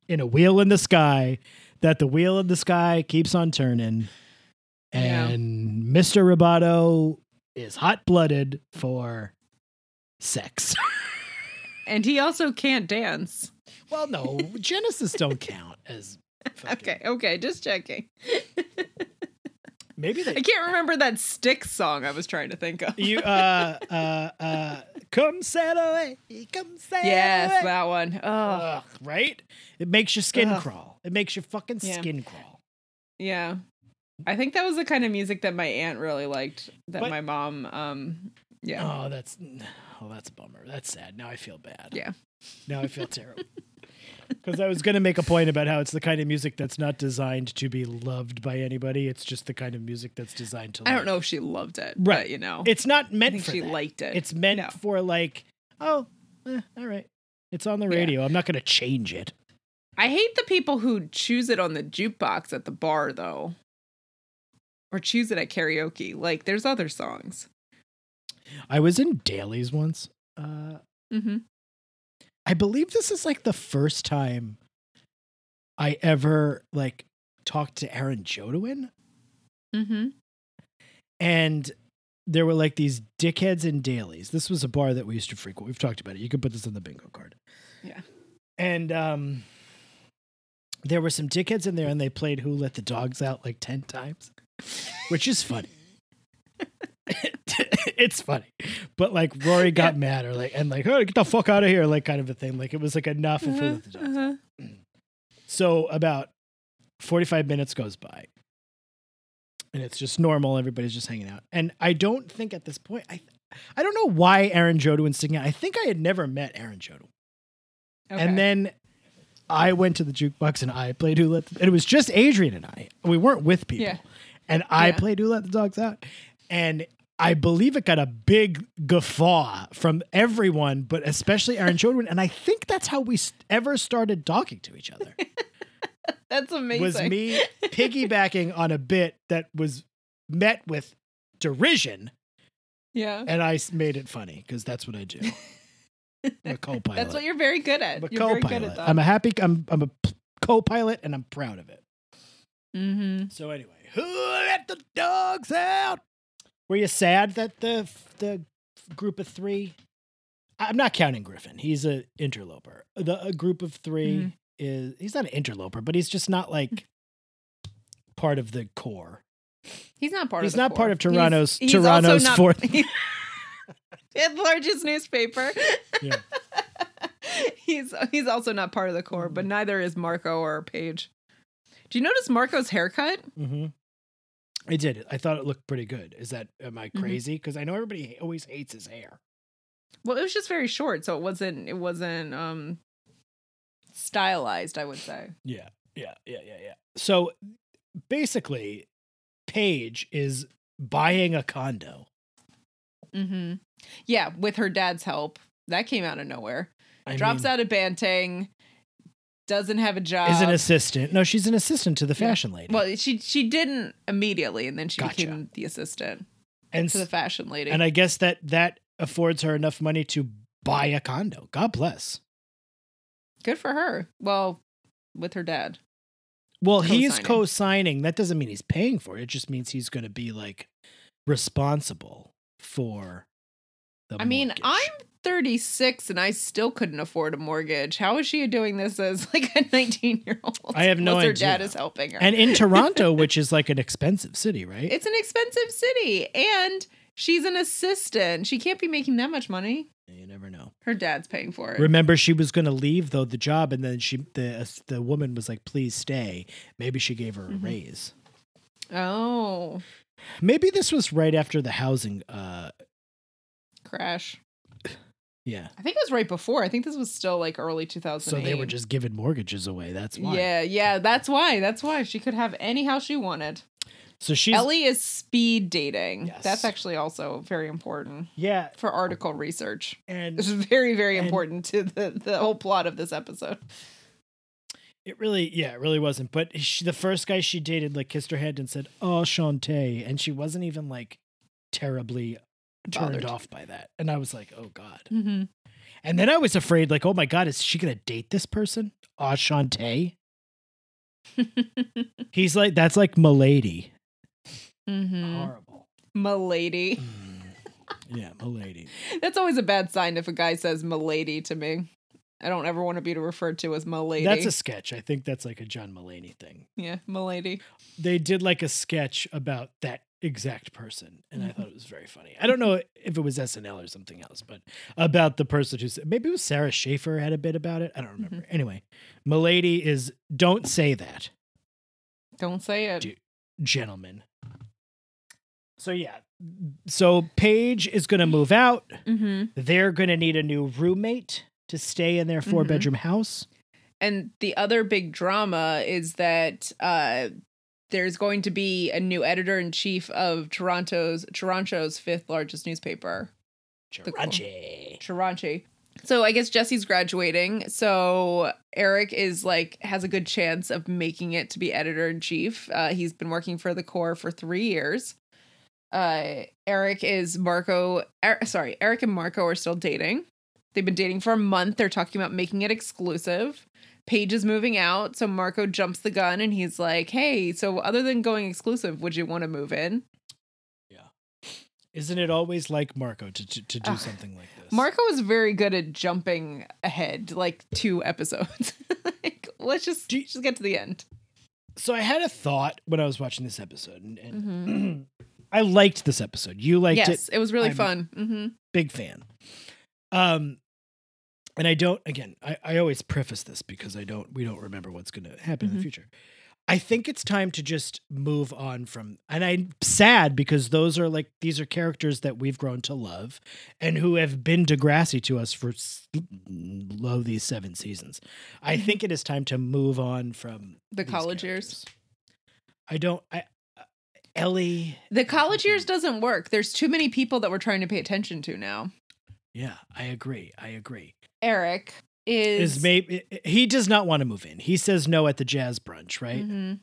in a wheel in the sky that the wheel in the sky keeps on turning. Yeah. And Mr. Roboto is hot blooded for sex. <laughs> And he also can't dance. well, no, Genesis don't count as. <laughs> fucking- Okay, okay, just checking. <laughs> Maybe they I can't remember that stick song I was trying to think of. You uh uh uh come sail away, come sail yes, away. that one. Oh, Ugh, right? It makes your skin Ugh. crawl. It makes your fucking Yeah. skin crawl. yeah. I think that was the kind of music that my aunt really liked. That But- my mom, um, yeah. Oh, that's oh, that's a bummer. That's sad. Now I feel bad. Yeah. Now I feel terrible. <laughs> Because I was going to make a point about how it's the kind of music that's not designed to be loved by anybody. It's just the kind of music that's designed to. I don't know if she loved it, Right. But, you know, It's not I meant think for she that. liked it. It's meant No. for like, oh, eh, all right. It's on the Yeah. radio. I'm not going to change it. I hate the people who choose it on the jukebox at the bar, though, or choose it at karaoke. Like, there's other songs. I was in Dailies once. Uh, Mm-hmm. I believe this is like the first time I ever like talked to Aaron Jodwin, Mm-hmm. and there were like these dickheads and dailies. This was a bar that we used to frequent. We've talked about it. You can put this on the bingo card. Yeah. And um, there were some dickheads in there, and they played "Who Let the Dogs Out" like ten times, which is funny. <laughs> it's funny, but like Rory got mad or like and like, oh, get the fuck out of here, like kind of a thing. Like it was like enough of "Who Let the Dogs Out." Uh-huh. <clears throat> So about 45 minutes goes by. And it's just normal. Everybody's just hanging out. And I don't think at this point, I I don't know why Aaron Jodwin's singing. I think I had never met Aaron Jodwin. Okay. And then I went to the jukebox and I played Who Let the, and it was just Adrian and I. We weren't with people. Yeah. And I Yeah. played Who Let the Dogs Out. And I believe it got a big guffaw from everyone, but especially Aaron <laughs> Jodwin. And I think that's how we ever started talking to each other <laughs> that's amazing. was me piggybacking on a bit that was met with derision, Yeah. and I made it funny because that's what I do. <laughs> I'm a co-pilot. That's what you're very good I'm at. a You're very good co-pilot. at that. I'm a happy. I'm I'm a co-pilot, and I'm proud of it. mm-hmm. So anyway, who let the dogs out? Were you sad that the the group of three? I'm not counting Griffin. He's a interloper. The a group of 3 Mhm. is he's not an interloper, but he's just not like part of the core. He's not part He's of the not part of Toronto's- He's- he's Toronto's not- fourth- <laughs> the largest newspaper. Yeah. <laughs> he's he's also not part of the core, but neither is Marco or Paige. Do you notice Marco's haircut? Mm-hmm. I did. I thought it looked pretty good. Is that am I Mhm. crazy? Because I know everybody always hates his hair. Well, it was just very short, so it wasn't it wasn't um stylized, I would say. Yeah, yeah, yeah, yeah, yeah. So basically, Paige is buying a condo. Mm-hmm. Yeah, with her dad's help. That came out of nowhere. I Drops mean, out of Bantang, doesn't have a job. Is an assistant. No, she's an assistant to the fashion lady. Well, she she didn't immediately, and then she Gotcha. became the assistant and to the s- fashion lady. and I guess that that affords her enough money to buy a condo. God bless. Good for her. Well, with her dad. Well, he's Co-signing. co-signing. That doesn't mean he's paying for it. It just means he's going to be like responsible for the I mean, mortgage. I'm 36 and I still couldn't afford a mortgage. How is she doing this as <laughs> like a 19 year old? I have no Her idea. Her dad is helping her. and in <laughs> Toronto, which is like an expensive city, right? it's an expensive city, and she's an assistant. She can't be making that much money. You never know. Her dad's paying for it. Remember, she was going to leave though the job, and then she the the woman was like, "Please stay." Maybe she gave her a Mhm. raise. oh, Maybe this was right after the housing. uh crash. Yeah, I think it was right before. I think this was still like early 2000. so they were just giving mortgages away. That's why. Yeah, yeah, that's why. That's why she could have any house she wanted. So she's Ellie is speed dating. Yes. That's actually also very important yeah, for article research. and it's very, very And- important to the, the whole plot of this episode. It really, yeah, it really wasn't. But she, the first guy she dated, like, kissed her hand and said, "Oh, Shantae," and she wasn't even like terribly turned Bothered. off by that. And I was like, "Oh God!" Mm-hmm. And then I was afraid, like, "Oh my God, is she gonna date this person?" Enchanté? <laughs> He's like, that's like Milady. mm-hmm. Horrible. Milady. Mm. Yeah, Milady. That's always a bad sign if a guy says milady to me. I don't ever want to be referred to as milady. That's a sketch. I think that's like a John Mulaney thing. yeah, milady. They did like a sketch about that exact person, and I Mhm. thought it was very funny. I don't know if it was SNL or something else, but about the person who said maybe it was Sarah Schaefer had a bit about it. I don't remember. Anyway, Milady is don't say that, Don't say it. Dude. gentlemen. So yeah, so Paige is going to move out. Mm-hmm. They're going to need a new roommate to stay in their four bedroom house. And the other big drama is that uh, there's going to be a new editor in chief of Toronto's Toronto's fifth largest newspaper. Crunchy. Toronto. So I guess Jesse's graduating. So Eric is like has a good chance of making it to be editor in chief. Uh, he's been working for the core for three years. Uh, Eric is Marco. Er, sorry, Eric and Marco are still dating. They've been dating for a month. They're talking about making it exclusive. Paige is moving out, so Marco jumps the gun and he's like, "Hey, so other than going exclusive, would you want to move in?" Yeah. Isn't it always like Marco to, to, to do Ugh. something like this? Marco is very good at jumping ahead, like two episodes. <laughs> like, let's just Do you- just get to the end. So I had a thought when I was watching this episode, and, and Mhm. <clears throat> I liked this episode. You liked yes, it. Yes, it was really I'm- fun. hmm Big fan. Um, and I don't. Again, I, I always preface this because I don't. We don't remember what's going to happen in Mhm. the future. I think it's time to just move on from. And I'm sad because those are like these are characters that we've grown to love and who have been Degrassi to us for s- lo these seven seasons. I Mhm. think it is time to move on from The college years. I don't. I uh, Ellie. The college years doesn't work. There's too many people that we're trying to pay attention to now. Yeah, I agree. I agree. Eric is, Is maybe he does not want to move in. He says no at the jazz brunch, right? Mhm.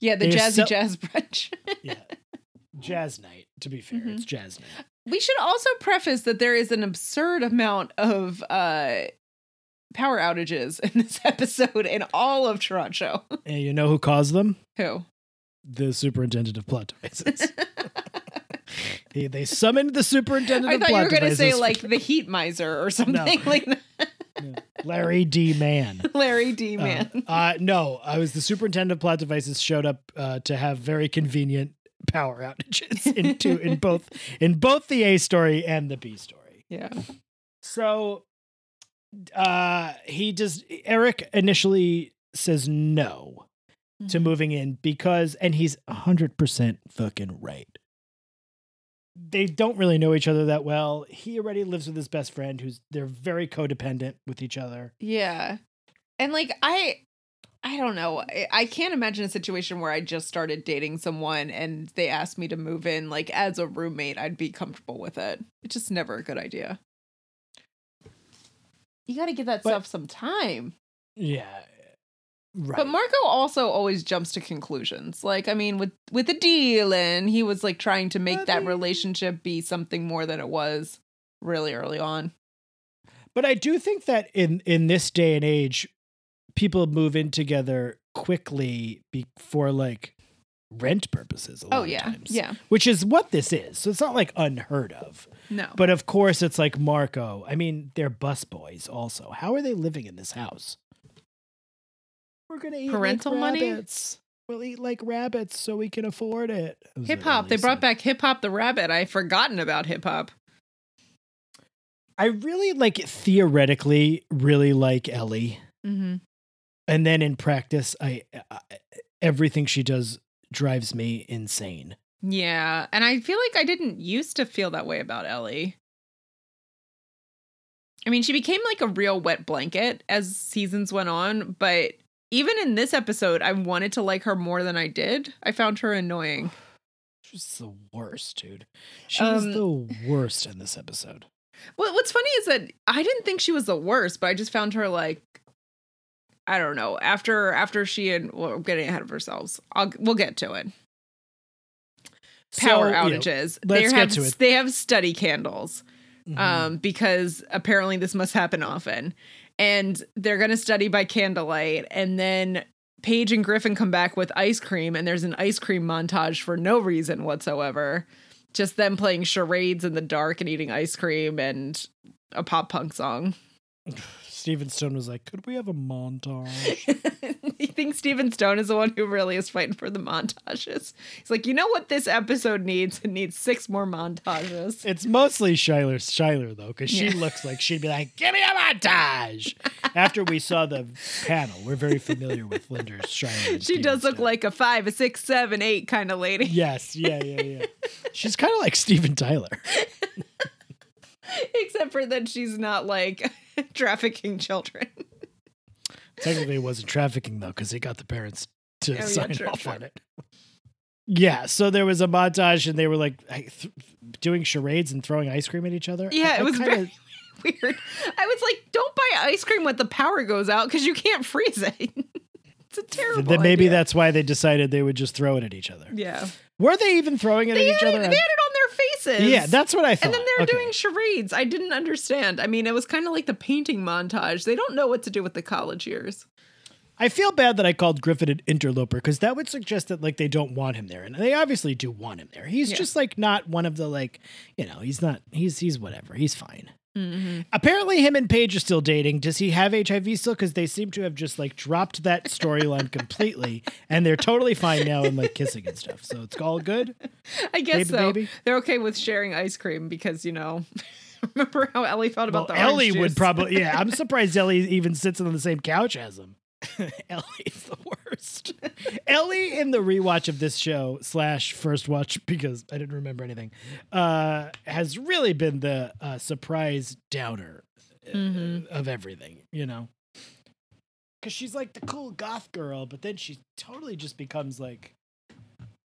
Yeah, the They're jazzy so- jazz <laughs> brunch. Yeah. Jazz night, to be fair. Mhm. It's jazz night. we should also preface that there is an absurd amount of uh power outages in this <laughs> episode in all of Toronto. And you know who caused them? Who? The superintendent of plot devices. <laughs> he, they summoned the superintendent I of thought you were going to say like the heat miser or something like that. Larry D. Mann. <laughs> Larry D. Uh, Man. Uh, no, I was the superintendent of plot devices. Showed up uh, to have very convenient power outages in two, in <laughs> both in both the A story and the B story. yeah. So, uh, he does. Eric initially says no to Mhm. moving in because, and he's hundred percent fucking right. They don't really know each other that well. He already lives with his best friend, who's they're very codependent with each other. Yeah. And like I I don't know. I, I can't imagine a situation where I just started dating someone and they asked me to move in like as a roommate. I'd be comfortable with it. It's just never a good idea. You got to give that But- stuff some time. Yeah, right. But Marco also always jumps to conclusions. Like, I mean, with with the deal, and he was like trying to make that relationship be something more than it was really early on. But I do think that in in this day and age, people move in together quickly be, for like rent purposes. Oh yeah, times, yeah. which is what this is. So it's not like unheard of. No, But of course, it's like Marco. I mean, they're busboys. Also, how are they living in this house? We're gonna eat Parental like money? rabbits. We'll eat like rabbits so we can afford it. That hip hop. They brought back hip hop the rabbit. I've forgotten about hip hop. I really like theoretically really like Ellie, Mm-hmm. and then in practice, I, I everything she does drives me insane. Yeah, and I feel like I didn't used to feel that way about Ellie. I mean, she became like a real wet blanket as seasons went on, but even in this episode, I wanted to like her more than I did. I found her annoying. She's the worst, dude. She was Um, the worst in this episode. Well, what's funny is that I didn't think she was the worst, but I just found her like I don't know. After after she and well, we're getting ahead of ourselves. I'll we'll get to it. Power So, you know, outages. let's they get have to it. they have study candles. mhm. um, because apparently this must happen often. And they're going to study by candlelight. And then Paige and Griffin come back with ice cream, and there's an ice cream montage for no reason whatsoever. Just them playing charades in the dark and eating ice cream and a pop punk song. <laughs> Stephen Stohn was like, "Could we have a montage?" <laughs> you think Stephen Stohn is the one who really is fighting for the montages? He's like, you know what this episode needs? It needs six more montages. It's mostly Schuyler, Schuyler though, because she Yeah. looks like she'd be like, <laughs> "Give me a montage." After we saw the panel, we're very familiar with Linda Schuyler. She Stephen does look Stohn. like a five, a six, seven, eight kind of lady. Yes, yeah, yeah, yeah. She's kind of like Steven Tyler. <laughs> Except for that she's not like <laughs> trafficking children. Technically, it wasn't trafficking though, because he got the parents to Oh, yeah, sign true, off true. on it. Yeah, so there was a montage, and they were like th- doing charades and throwing ice cream at each other. Yeah, I- it was kinda- very <laughs> weird. I was like, don't buy ice cream when the power goes out because you can't freeze it. <laughs> it's a terrible. Then maybe idea. that's why they decided they would just throw it at each other. Yeah. Were they even throwing it They at each had, other? they had it on their faces. yeah, that's what I thought. And then they're Okay. doing charades. I didn't understand. I mean, it was kind of like the painting montage. They don't know what to do with the college years. I feel bad that I called Griffin an interloper because that would suggest that like they don't want him there, and they obviously do want him there. He's Yeah. just like not one of the like, you know, he's not. He's he's whatever. He's fine. Mm-hmm. Apparently, him and Paige are still dating. Does he have HIV still? Because they seem to have just like dropped that storyline completely, and they're totally fine now and like kissing and stuff. So it's all good. I guess Baby, so. baby? They're okay with sharing ice cream because you know. <laughs> Remember how Ellie felt Well, about the Ellie orange would probably. Yeah, I'm <laughs> surprised Ellie even sits on the same couch as him. <laughs> Ellie's the worst. <laughs> Ellie in the rewatch of this show slash first watch because I didn't remember anything uh, has really been the uh, surprise downer uh, Mhm. of everything. You know, because she's like the cool goth girl, but then she totally just becomes like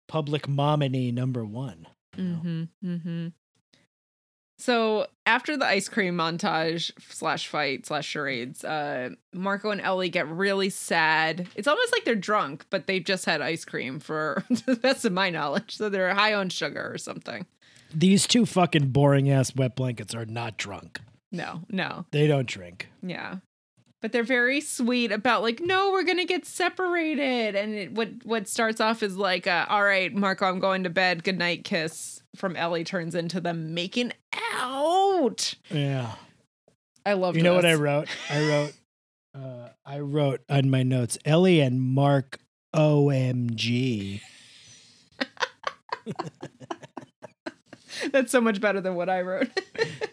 public mominy number one. you know? Mm-hmm. Mm-hmm. So after the ice cream montage slash fight slash charades, uh, Marco and Ellie get really sad. It's almost like they're drunk, but they've just had ice cream for <laughs> the best of my knowledge. So they're high on sugar or something. These two fucking boring ass wet blankets are not drunk. No, no, They don't drink. yeah. But they're very sweet about like, no, we're gonna get separated. And it, what what starts off is like, uh, all right, Marco, I'm going to bed. Good night, kiss. From Ellie turns into them making out. Yeah. I love. You know what I wrote? I wrote, <laughs> uh, I wrote on my notes, Ellie and Mark OMG. <laughs> That's so much better than what I wrote. <laughs>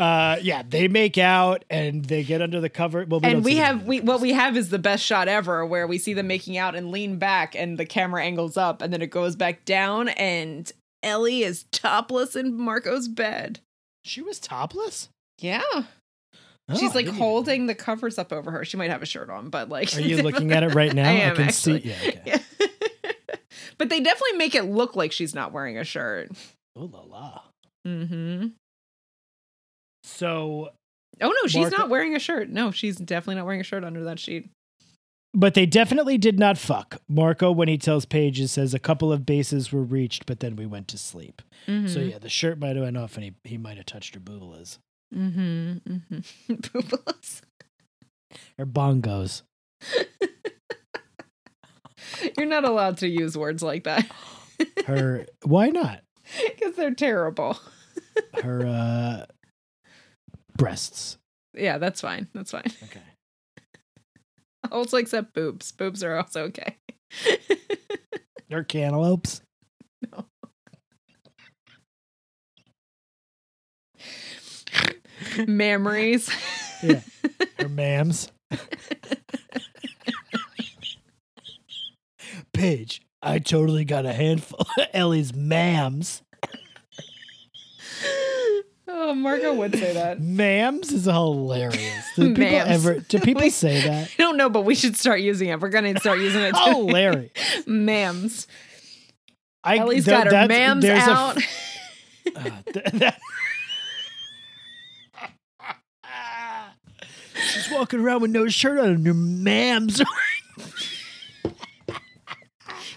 Uh, yeah, they make out and they get under the cover. Well, we and we have we what we have is the best shot ever where we see them making out and lean back and the camera angles up and then it goes back down and Ellie is topless in Marco's bed. She was topless. Yeah. Oh, She's I like holding the covers up over her. She might have a shirt on, but like Are you <laughs> looking at it right now? I am, can actually. see. Yeah. Okay. Yeah. <laughs> but they definitely make it look like she's not wearing a shirt. Oh la la. Mm-hmm. So, Oh no, she's Marco- not wearing a shirt. No, she's definitely not wearing a shirt under that sheet. but they definitely did not fuck. Marco, when he tells Paige, says a couple of bases were reached, but then we went to sleep. So Mhm. yeah, the shirt might have went off, and he, he might have touched her boobalas Mm-hmm. Mm-hmm. <laughs> Boobalas. or bongos. <laughs> You're not allowed to use words like that Her why not? <laughs> because they're terrible. Her uh breasts. Yeah, that's fine. That's fine. Okay. <laughs> Also, except boobs. Boobs are also okay. <laughs> Her cantaloupes. <laughs> Memories. Yeah. Her mams. Paige, I totally got a handful of Ellie's mams. Oh, Marco would say that. <laughs> Mams is hilarious. Do <laughs> people Mams. ever do <laughs> people We- say that? I don't know, but we should start using it. We're gonna start using it. too. Hilarious. Mams. I Ellie's th- got her mams there's a out. Uh, th- that- She's walking around with no shirt on and her mams.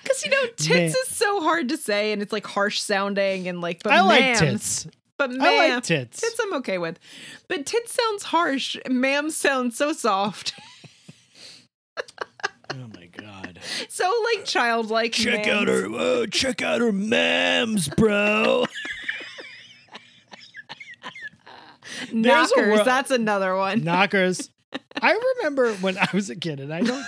Because you know, tits Man. is so hard to say, and it's like harsh sounding, and like. But I like mams, tits. But I ma'am, like tits. Tits I'm okay with, but tits sounds harsh. Ma'am sounds so soft, <laughs> Oh my god. so like childlike. Check mams. out her whoa, check out her mams, bro. <laughs> Knockers. that's another one. <laughs> Knockers. I remember when I was a kid and I don't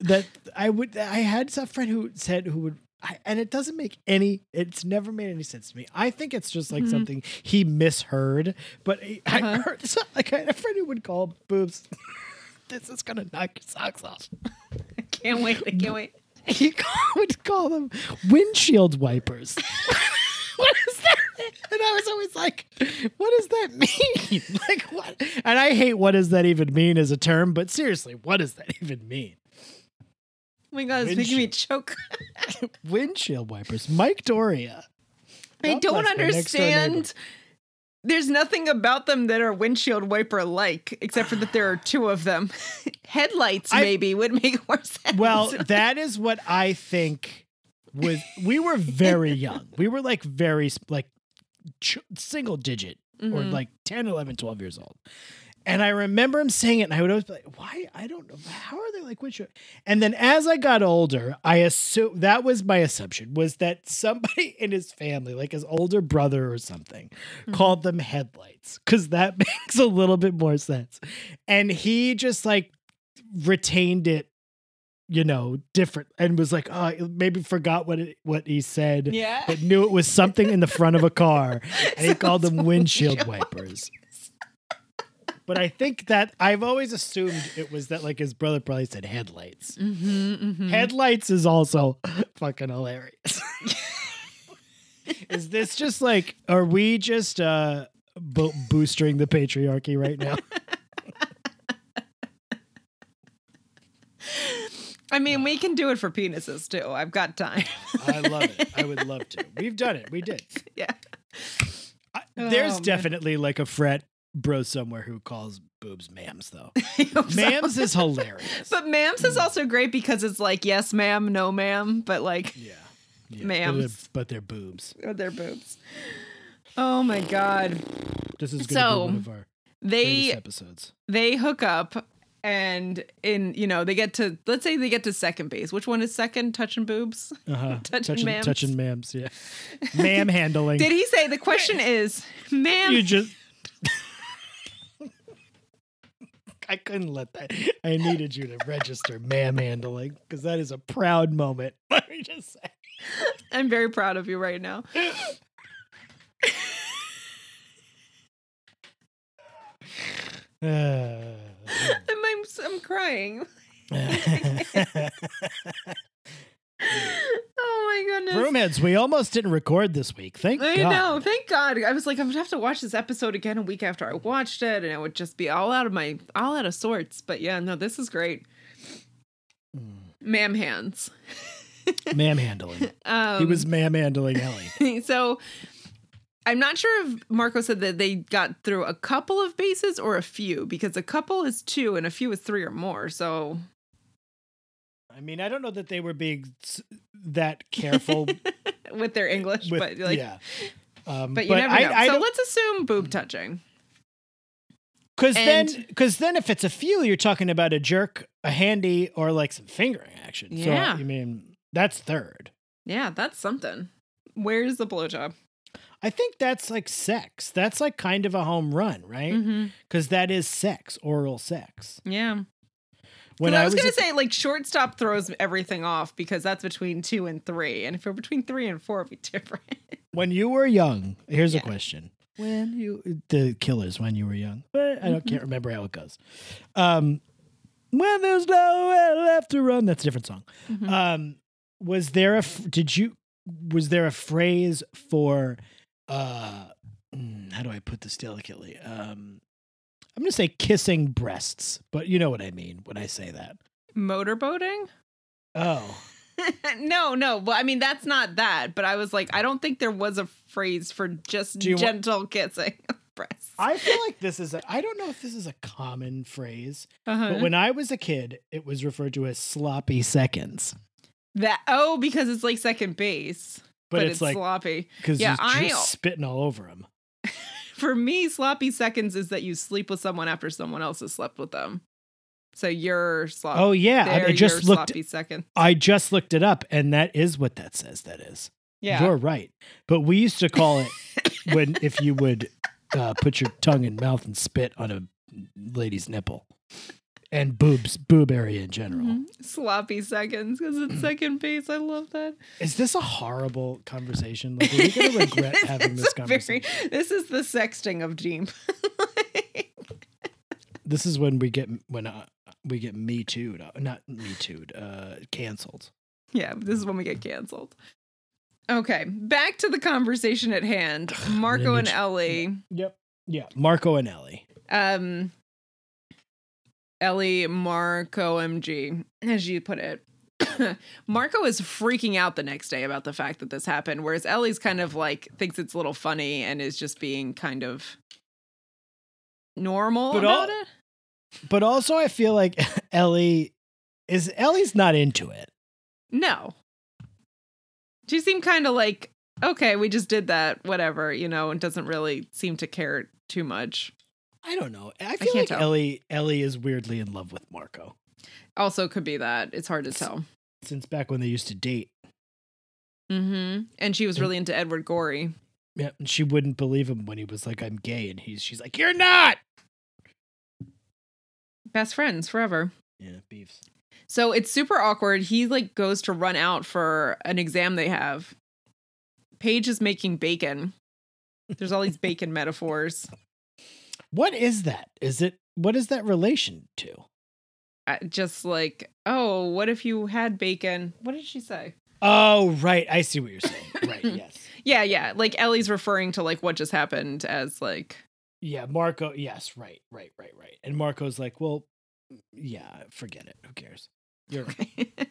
that I would I had a friend who said who would I, and it doesn't make any it's never made any sense to me. I think it's just like something he misheard, but he- I Uh-huh. heard <laughs> so, like I had a friend who would call boobs <laughs> this is gonna knock your socks off. I <laughs> can't wait. I can't wait. He would call them windshield wipers. what is that? And I was always like, what does that mean? like what? And I hate what does that even mean as a term, but seriously, what does that even mean? Oh my god, it's making me choke. <laughs> Windshield wipers. Mike Doria. I God don't bless my next door neighbor. understand. There's nothing about them that are windshield wiper like, except for that there are two of them. <laughs> Headlights I- maybe would make more <laughs> sense. Well, that is what I think was we were very young. We were like very like ch- single digit or Mhm. like 10, 11, 12 years old. And I remember him saying it, and I would always be like, "Why? I don't know. How are they like windshield?" And then as I got older, I assume that was my assumption was that somebody <laughs> in his family, like his older brother or something, mm-hmm. called them headlights because that <laughs> makes a little bit more sense. And he just like retained it, you know, different, and was like, "Oh, maybe forgot what it, what he said." yeah. But knew it was something in the front of a car, <laughs> and he called them windshield wipers. But I think that I've always assumed it was that like his brother probably said headlights. Mm-hmm, mm-hmm. Headlights is also <laughs> fucking hilarious. is this just like are we just uh bo- boosting the patriarchy right now? I mean, we can do it for penises too. I've got time. I love it. I would love to. We've done it. We did. <laughs> yeah. I, there's Oh, definitely like a fret bro somewhere who calls boobs mams though. <laughs> Mams is <laughs> hilarious. But ma'ams is also great because it's like yes, ma'am, no, ma'am, but like yeah. yeah. Mams. But they're, but they're boobs. oh, their boobs. Oh my god. This is going to So, be one of our They episodes. they hook up and in you know they get to let's say they get to second base which one is second touching boobs Uh-huh. <laughs> Touching touching, mams. touching mams, yeah. Mam handling. did he say the question is ma'am you just I couldn't let that. I needed you to register mam handling because that is a proud moment. <laughs> Let me just say. i'm very proud of you right now Uh, <laughs> <laughs> I'm, I'm, I'm crying oh my goodness Broomheads, we almost didn't record this week. Thank I God. know. Thank God. I was like, I'm gonna have to watch this episode again a week after I watched it, and it would just be all out of my all out of sorts. But yeah, no, this is great. Mm. Ma'am hands. <laughs> Mam handling. Um, he was mam handling Ellie. <laughs> so I'm not sure if Marco said that they got through a couple of bases or a few, because a couple is two and a few is three or more. So I mean, I don't know that they were being that careful <laughs> with their English, with but like, yeah. Um, but you never I, know. I so let's assume boob touching. Because then, because then, if it's a few, you're talking about a jerk, a handy, or like some fingering action. Yeah. So I mean, that's third. Yeah, that's something. Where's the blowjob? I think that's like sex. That's like kind of a home run, right? Mm-hmm. Because that is sex, oral sex. Yeah. When I was, gonna at- say like shortstop throws everything off because that's between two and three, and if you're between three and four, it'd be <laughs> different. when you were young, here's Yeah. a question: when you the killers when you were young. But I don't can't remember how it goes. Um, when there's nowhere left to run. That's a different song. Mhm. Um, was there a did you was there a phrase for uh mm, how do I put this delicately? Um, I'm gonna say kissing breasts, but you know what I mean when I say that. Motorboating? Oh, <laughs> no, no. Well, I mean, that's not that. But I was like, I don't think there was a phrase for just you wa- gentle kissing <laughs> breasts. I feel like this is a I don't know if this is a common phrase, Uh-huh. but when I was a kid, it was referred to as sloppy seconds. that oh, because it's like second base, But, but, it's, it's, like sloppy. because yeah, you're I- spitting all over them. For me, sloppy seconds is that you sleep with someone after someone else has slept with them. So you're sloppy. Oh yeah, I- just looked. second. I just looked it up, and that is what that says. That is. Yeah. You're right. But we used to call it <laughs> when if you would uh, put your tongue in mouth and spit on a lady's nipple and boobs, boob area in general. Mhm. Sloppy seconds because it's second base. I love that. Is this a horrible conversation? Like, are we going <laughs> to regret having this a very- conversation? this is the sexting of Deem. <laughs> This is when we get when uh, we get me too'd, uh, not me too'd, uh, canceled. yeah, this is when we get canceled. Okay, back to the conversation at hand. Marco and Ellie. Yep. Yeah, Marco and Ellie. Um, Ellie Marco MG, as you put it. <coughs> Marco is freaking out the next day about the fact that this happened, whereas Ellie's kind of like thinks it's a little funny and is just being kind of normal But about all- it. But also, I feel like <laughs> Ellie is Ellie's not into it. No. She seemed kind of like, okay, we just did that, whatever, you know, and doesn't really seem to care too much. I don't know. I feel can't like tell. Ellie Ellie is weirdly in love with Marco Also, could be that. It's hard to tell. since back when they used to date. Mm-hmm. And she was really into Edward Gorey. Yeah, and she wouldn't believe him when he was like, "I'm gay," and he's she's like, "You're not." Best friends forever. Yeah, beefs. So it's super awkward. He like goes to run out for an exam they have. Paige is making bacon. There's all these bacon metaphors. <laughs> What is that? Is it what is that relation to? Uh, Just like, oh, what if you had bacon? What did she say? Oh, right. I see what you're saying. Right. <laughs> Yes. Yeah, yeah. Like Ellie's referring to like what just happened as like Yeah, Marco. Yes, right, right, right, right. And Marco's like, "Well, yeah, forget it. Who cares?" You're right.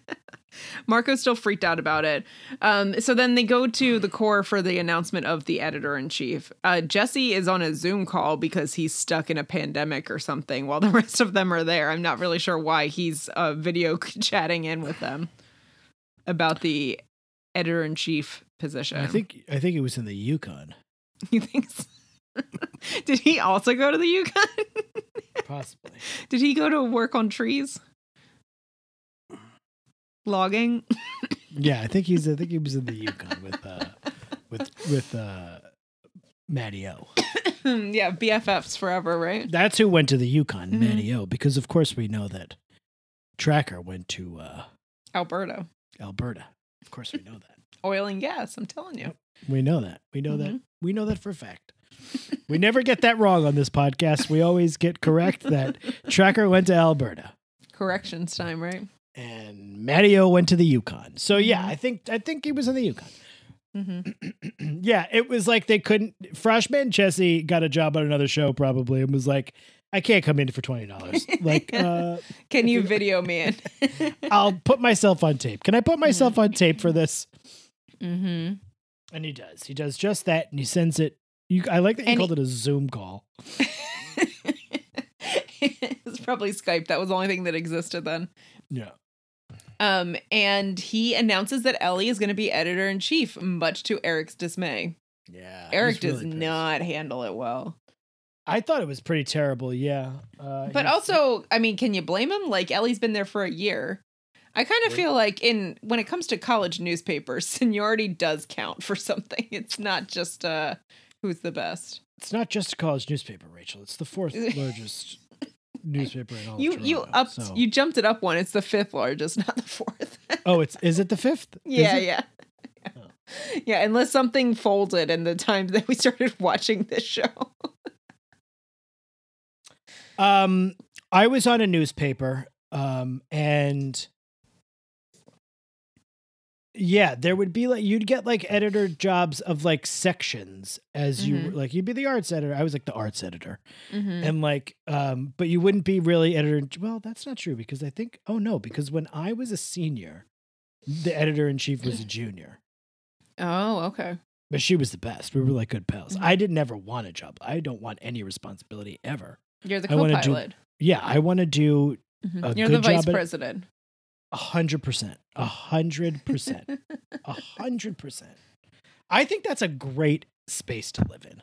Marco's still freaked out about it. Um, so then they go to the core for the announcement of the editor in chief. Uh, Jesse is on a Zoom call because he's stuck in a pandemic or something while the <laughs> rest of them are there. I'm not really sure why he's uh, video <laughs> chatting in with them about the editor in chief position. I think I think it was in the Yukon, <laughs> he thinks. Did he also go to the Yukon? possibly. Did he go to work on trees? Logging? Yeah, I think he's. I think he was in the Yukon with uh, with with uh, Matty O. <coughs> yeah, BFFs forever, right? That's who went to the Yukon, Mhm. Matty O, because of course we know that Tracker went to uh, Alberta. Alberta. Of course we know that. <laughs> Oil and gas, I'm telling you. We know that. We know that. Mhm. We know that for a fact. <laughs> We never get that wrong on this podcast. We always get correct that <laughs> Tracker went to Alberta Corrections time, right? And Matteo went to the Yukon. So yeah, Mhm. I think I think he was in the Yukon. Mm-hmm. <clears throat> yeah, it was like they couldn't. Freshman Jesse got a job on another show probably and was like, "I can't come in for twenty dollars. <laughs> Like, uh, Can you <laughs> video me in? I'll put myself on tape. Can I put myself on tape for this?" mm-hmm. And he does. He does just that, and he sends it. You, I like that you And called it a Zoom call. <laughs> it's probably Skype. That was the only thing that existed then. Yeah. Um, and he announces that Ellie is going to be editor in chief, much to Eric's dismay. Yeah. Eric he's does pissed. not handle it well. I thought it was pretty terrible. Yeah. Uh, But also, I mean, can you blame him? Like Ellie's been there for a year. I kind of feel like in when it comes to college newspapers, <laughs> seniority does count for something. <laughs> It's not just uh who's the best. it's not just a college newspaper, Rachel. It's the fourth <laughs> largest newspaper in all You you Toronto, up so- you jumped it up one. It's the fifth largest, <laughs> not the fourth. Oh, it's is it the fifth? Yeah, yeah. Yeah, unless something folded in the time that we started <laughs> watching this show. Um, I was on a newspaper, um, and yeah, there would be like you'd get like editor jobs of like sections as you Mhm. like you'd be the arts editor. I was like the arts editor, Mm-hmm. and like um, but you wouldn't be really editor. Well, that's not true because I think oh no, because when I was a senior, the editor in chief was a junior. Oh, okay. But she was the best. We were like good pals. Mhm. I didn't ever want a job. I don't want any responsibility ever. You're the wanna do- co-pilot. Yeah, I want to do Mhm. You're the vice at- president. A hundred percent. A hundred percent. A hundred percent. I think that's a great space to live in.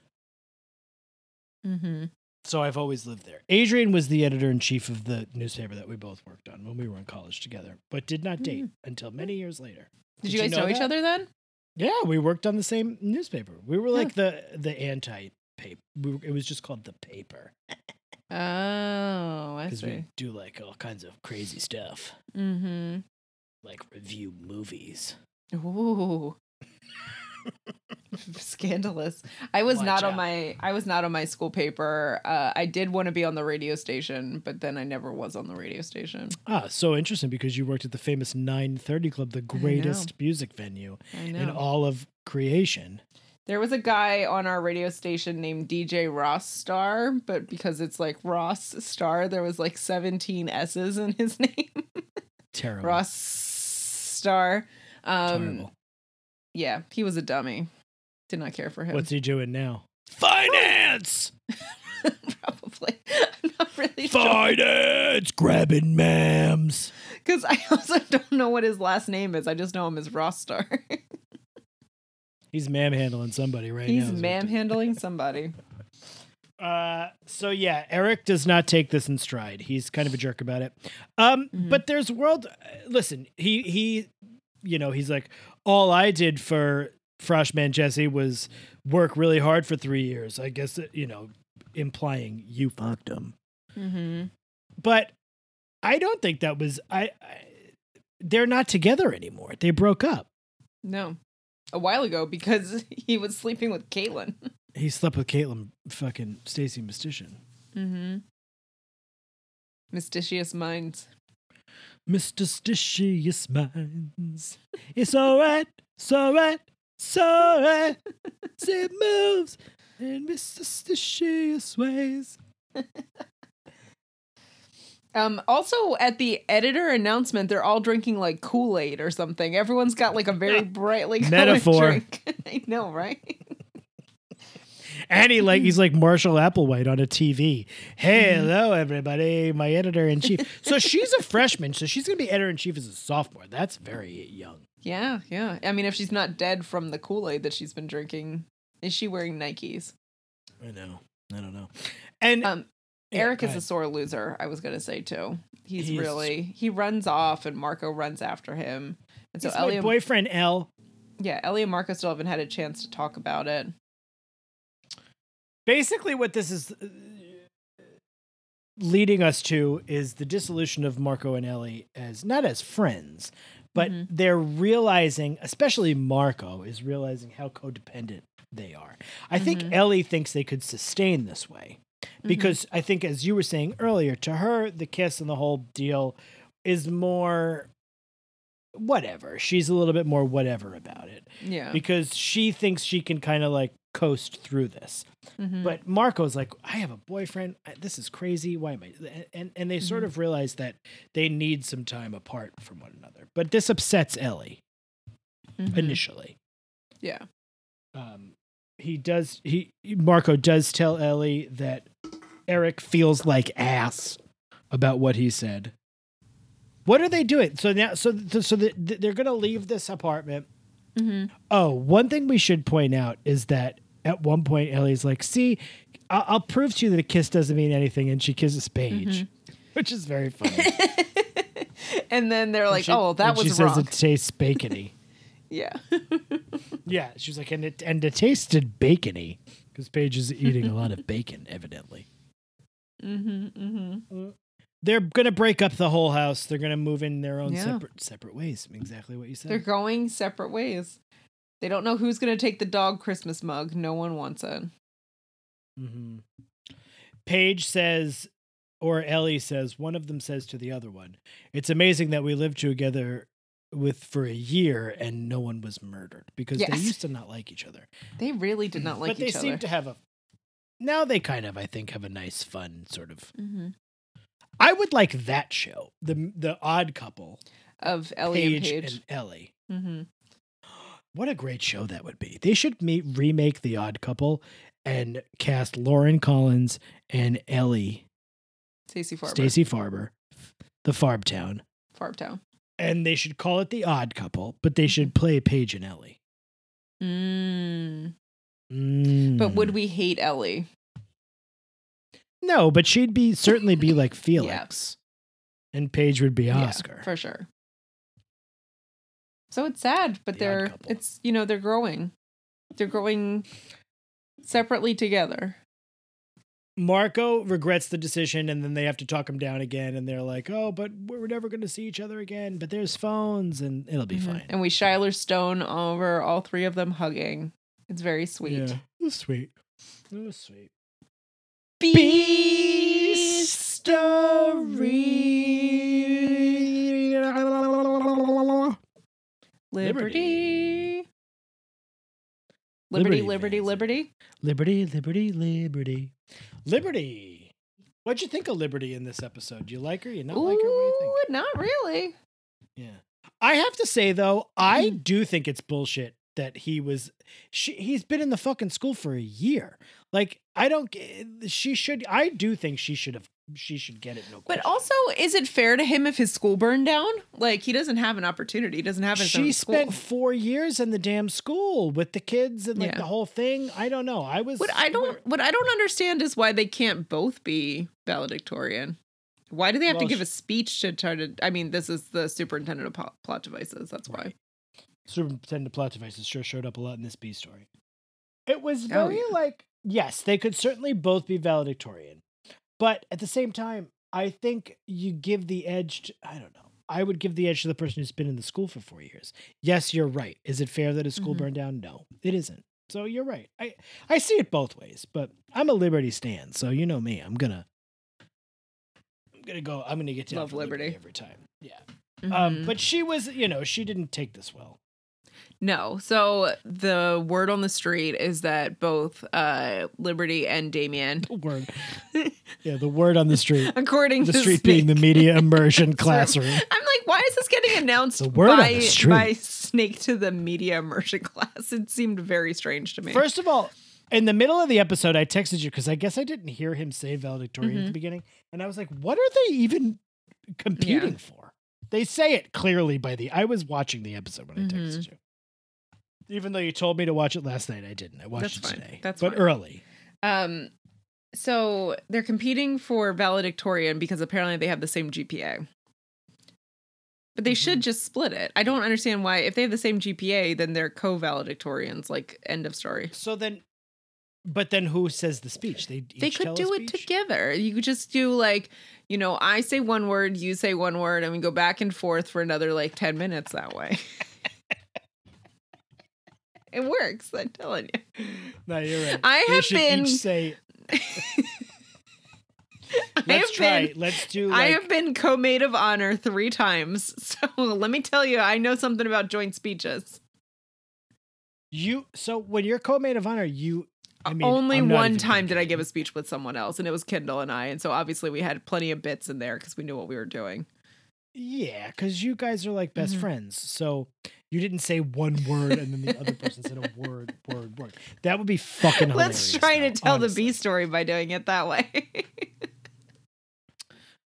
mm-hmm. So I've always lived there. Adrian was the editor in chief of the newspaper that we both worked on when we were in college together, but did not date until many years later. Did, Did you you guys know know, each other then? Yeah, we worked on the same newspaper. We were like the the anti paper. We it was just called the paper Oh, I because we see. do like all kinds of crazy stuff, Mm-hmm. like review movies. Ooh. <laughs> Scandalous. I was Watch not on my I was not on my school paper. Uh, I did want to be on the radio station, but then I never was on the radio station. Ah, so interesting because you worked at the famous 930 Club, the greatest music venue in all of creation. There was a guy on our radio station named DJ Ross Star, but because it's like Ross Star, there was like 17 S's in his <laughs> name. Terrible. Ross Star. Um, Terrible. yeah, he was a dummy. Did not care for him. What's he doing now? Finance! <laughs> Probably. I'm not really sure. Finance! Grabbing mams. Because I also <laughs> don't know what his last name is. I just know him as Ross Star. He's manhandling somebody right He's now. what- manhandling somebody. <laughs> Uh, so yeah, Eric does not take this in stride. He's kind of a jerk about it. Um, Mhm. but there's world. Listen, he he, you know, he's like, all I did for Freshman Jesse was work really hard for three years. I guess you know, implying you fucked him. Mm-hmm. But I don't think that was. I, I they're not together anymore. They broke up. No. A while ago because <laughs> he was sleeping with Caitlin. <laughs> He slept with Caitlin, fucking Stacy Mystician. Mm-hmm. Mysticious minds. Mr. Stitious Minds. It's alright, it's alright, it's alright. <laughs> it moves in Mr. Stitious ways. Um, also at the editor announcement, they're all drinking like Kool-Aid or something. Everyone's got like a very <laughs> brightly colored Metaphor. drink. <laughs> I know, right? And he like he's like <laughs> Marshall Applewhite on a TV. Hello, everybody, my editor in chief. So she's a freshman, so she's gonna be editor in chief as a sophomore. That's very young. Yeah, yeah. I mean, if she's not dead from the Kool-Aid that she's been drinking, is she wearing Nikes? I know. I don't know. And Um, yeah, Eric is a sore loser. I was gonna say too. He's, He's- really he runs off, and Marco runs after him. And so Ellie, my boyfriend L. yeah, Ellie and Marco still haven't had a chance to talk about it. basically what this is uh, leading us to is the dissolution of Marco and Ellie as not as friends, but Mhm. they're realizing, especially Marco is realizing how codependent they are. I think Mhm. Ellie thinks they could sustain this way Mm-hmm. because I think, as you were saying earlier, to her, the kiss and the whole deal is more whatever. She's a little bit more whatever about it Yeah, because she thinks she can kind of like coast through this. Mhm. But Marco's like, I have a boyfriend. This is crazy. Why am I? And and they sort Mhm. of realize that they need some time apart from one another. But this upsets Ellie Mhm. initially. yeah, Um, he does. He Marco does tell Ellie that Eric feels like ass about what he said. What are they doing? So now, so so the, they're going to leave this apartment. hmm Oh, one thing we should point out is that at one point Ellie's like, "See, I'll, I'll prove to you that a kiss doesn't mean anything," and she kisses Paige, Mm-hmm. <laughs> which is very <laughs> funny. and then they're like, She- "Oh, that was she wrong." says it tastes bacony. <laughs> yeah, yeah, she's like, and it and it tasted bacony because Paige is eating a lot of <laughs> bacon, evidently. hmm hmm They're gonna break up the whole house. They're gonna move in their own Yeah. separate separate ways. Exactly what you said. They're going separate ways. They don't know who's going to take the dog Christmas mug. No one wants it. Mm-hmm. Paige says, or Ellie says, one of them says to the other one, "It's amazing that we lived together with for a year and no one was murdered because they used to not like each other, They really did not like but they each seem to have a. Now they kind of, I think, have a nice, fun sort of. hmm I would like that show, the the Odd Couple, Of Ellie Paige and Paige. and Ellie. hmm <gasps> What a great show that would be. They should me- remake The Odd Couple and cast Lauren Collins and Ellie, Stacey Farber. Stacey Farber, the Farbtown. Farbtown. And they should call it The Odd Couple, but they should play Paige and Ellie. Mm. Mm. But would we hate Ellie? No, but she'd be certainly be like <laughs> Felix. And Paige would be Yeah, Oscar. for sure. So it's sad, but The they're it's you know they're growing. They're growing separately together. Marco regrets the decision and then they have to talk him down again and they're like, "Oh, but we're never going to see each other again, but there's phones and it'll be Mhm. fine." And we Schuyler Stohn over all three of them hugging. It's very sweet. Yeah. It was sweet. It was sweet. Beast Liberty. Liberty, Liberty, liberty, Vance. liberty. Liberty, liberty, liberty. Liberty. What'd you think of Liberty in this episode? Do you like her? You not like her? What do you think? Ooh, Not really. Yeah. I have to say though, I Mm-hmm. do think it's bullshit that he was she, he's been in the fucking school for a year. Like I don't she should I do think she should have she should get it no But also, is it fair to him if his school burned down? Like he doesn't have an opportunity. He doesn't have his she spent. 4 years in the damn school with the kids and like Yeah. the whole thing. I don't know. I was What I don't what I don't understand is why they can't both be valedictorian. Why do they have to give a speech to try to? I mean, this is the superintendent of plot devices. That's why. Right. Superintendent Plot Devices sure showed up a lot in this B story. It was Oh, very yeah. like, yes, they could certainly both be valedictorian. But at the same time, I think you give the edge to, I don't know. I would give the edge to the person who's been in the school for four years. Yes, you're right. Is it fair that a school Mhm. burned down? No, it isn't. So you're right. I, I see it both ways, but I'm a Liberty stand. So you know me. I'm gonna I'm gonna go. I'm gonna get down Love for Liberty. every time. Yeah. Um, Mhm. but she was, you know, she didn't take this well. No. So the word on the street is that both uh, Liberty and Damian, The word. <laughs> yeah, the word on the street. according to The to street being the media <laughs> immersion classroom. I'm like, why is this getting announced The word on by, the street. by Snake to the media immersion <laughs> class? It seemed very strange to me. First of all, in the middle of the episode, I texted you because I guess I didn't hear him say valedictorian at the Mhm. beginning. And I was like, what are they even competing for? They say it clearly by the. I was watching the episode when I texted Mhm. you. Even though you told me to watch it last night, I didn't. I watched That's it fine. today. That's but fine. early. Um, so they're competing for valedictorian because apparently they have the same GPA. But they should just split it. I don't understand why. If they have the same GPA, then they're co-valedictorians. Like end of story. So then, but then who says the speech? They They could do it together. You could just do like, you know, I say one word, you say one word, and we go back and forth for another like ten minutes that way. <laughs> it works. I'm telling you. No, you're right. I They have been- say. <laughs> I Let's have try. been- Let's do. I have been co-maid of honor three times, <laughs> so let me tell you, I know something about joint speeches. You so when you're co-maid of honor, you I mean Only one time did I give a speech with someone else, and it was Kendall and I, and so obviously we had plenty of bits in there because we knew what we were doing. Yeah, because you guys are like best Mhm. friends. So you didn't say one word and then the other person said a <laughs> word, word, word. That would be fucking hilarious. Let's try to tell the. B story by doing it that way. <laughs>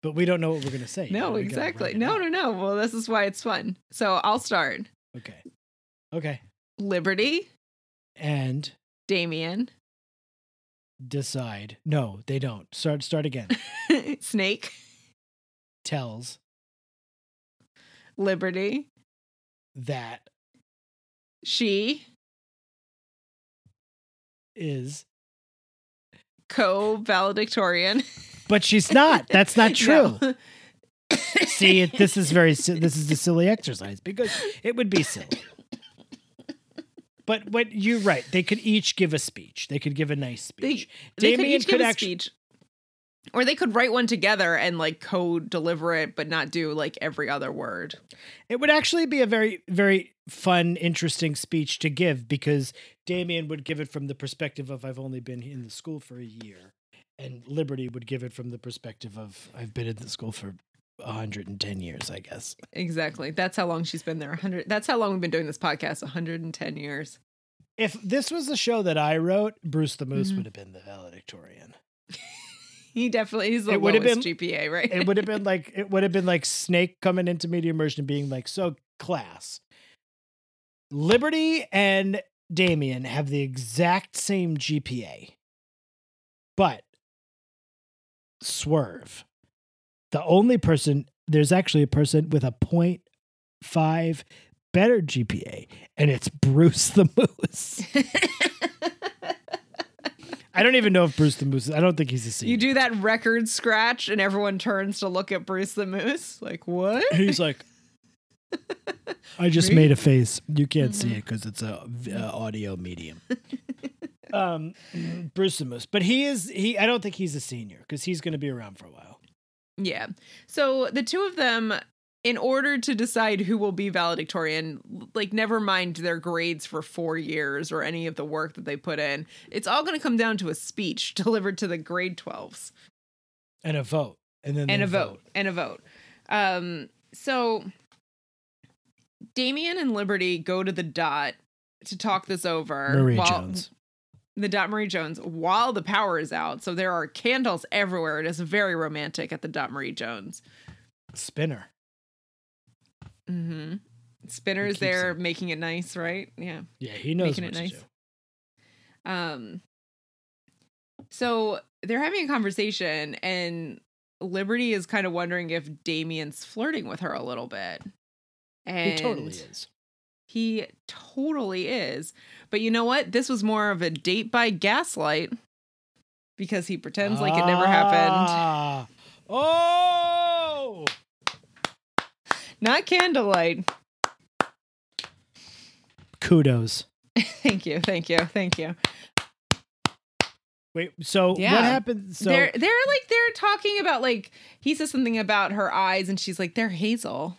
But we don't know what we're gonna say. no, exactly. No, no, no. Well, this is why it's fun. So I'll start. Okay. Okay. Liberty, And Damian, decide. No, they don't. Start start again. <laughs> Snake, Tells Liberty, that she, is co valedictorian. but she's not. That's not <laughs> true. No. See, it, this is very this is a <laughs> silly exercise because it would be silly. but what you're right. They could each give a speech. They could give a nice They, speech. they could Damian each give a actu- speech. Or they could write one together and like code deliver it, but not do like every other word. It would actually be a very, very fun, interesting speech to give because Damian would give it from the perspective of I've only been in the school for a year, and Liberty would give it from the perspective of I've been in the school for 110 years, I guess. Exactly. That's how long she's been there. 100 That's how long we've been doing this podcast, 110 years. If this was a show that I wrote, Bruce the Moose Mhm. would have been the valedictorian. <laughs> He definitely he's the It lowest been- GPA, right? It would have been <laughs> like it would have been like Snake coming into media immersion being like, "So class, Liberty and Damian have the exact same GPA, but Swerve, the only person there's actually a person with a point five better GPA, and it's Bruce the Moose. <laughs> I don't even know if Bruce the Moose. I don't think he's a senior. you do that record scratch and everyone turns to look at Bruce the Moose. Like, what? And he's like, <laughs> I just made a face. You can't see it because it's a uh, audio medium. <laughs> um, Bruce the Moose, but he is he. I don't think he's a senior because he's going to be around for a while. Yeah. So the two of them, in order to decide who will be valedictorian, like never mind their grades for four years or any of the work that they put in, it's all going to come down to a speech <laughs> delivered to the grade 12s And a vote, and then and a vote. and a vote. Um, so Damian and Liberty go to the dot to talk this over. Marie while- Jones. the Dot Marie Jones while the power is out. So there are candles everywhere. It is very romantic at the Dot Marie Jones. Spinner. Mm-hmm. Spinner's there it. making it nice, right? Yeah. Yeah, he knows Making what it nice. Um. So they're having a conversation, and Liberty is kind of wondering if Damian's flirting with her a little bit. And He totally is. He totally is. But you know what? This was more of a date by gaslight because he pretends like it never happened. Ah. Oh, Not candlelight. kudos. <laughs> thank you. Thank you. Thank you. Wait, so Yeah. what happened? So they're they're like they're talking about like he says something about her eyes and she's like they're hazel.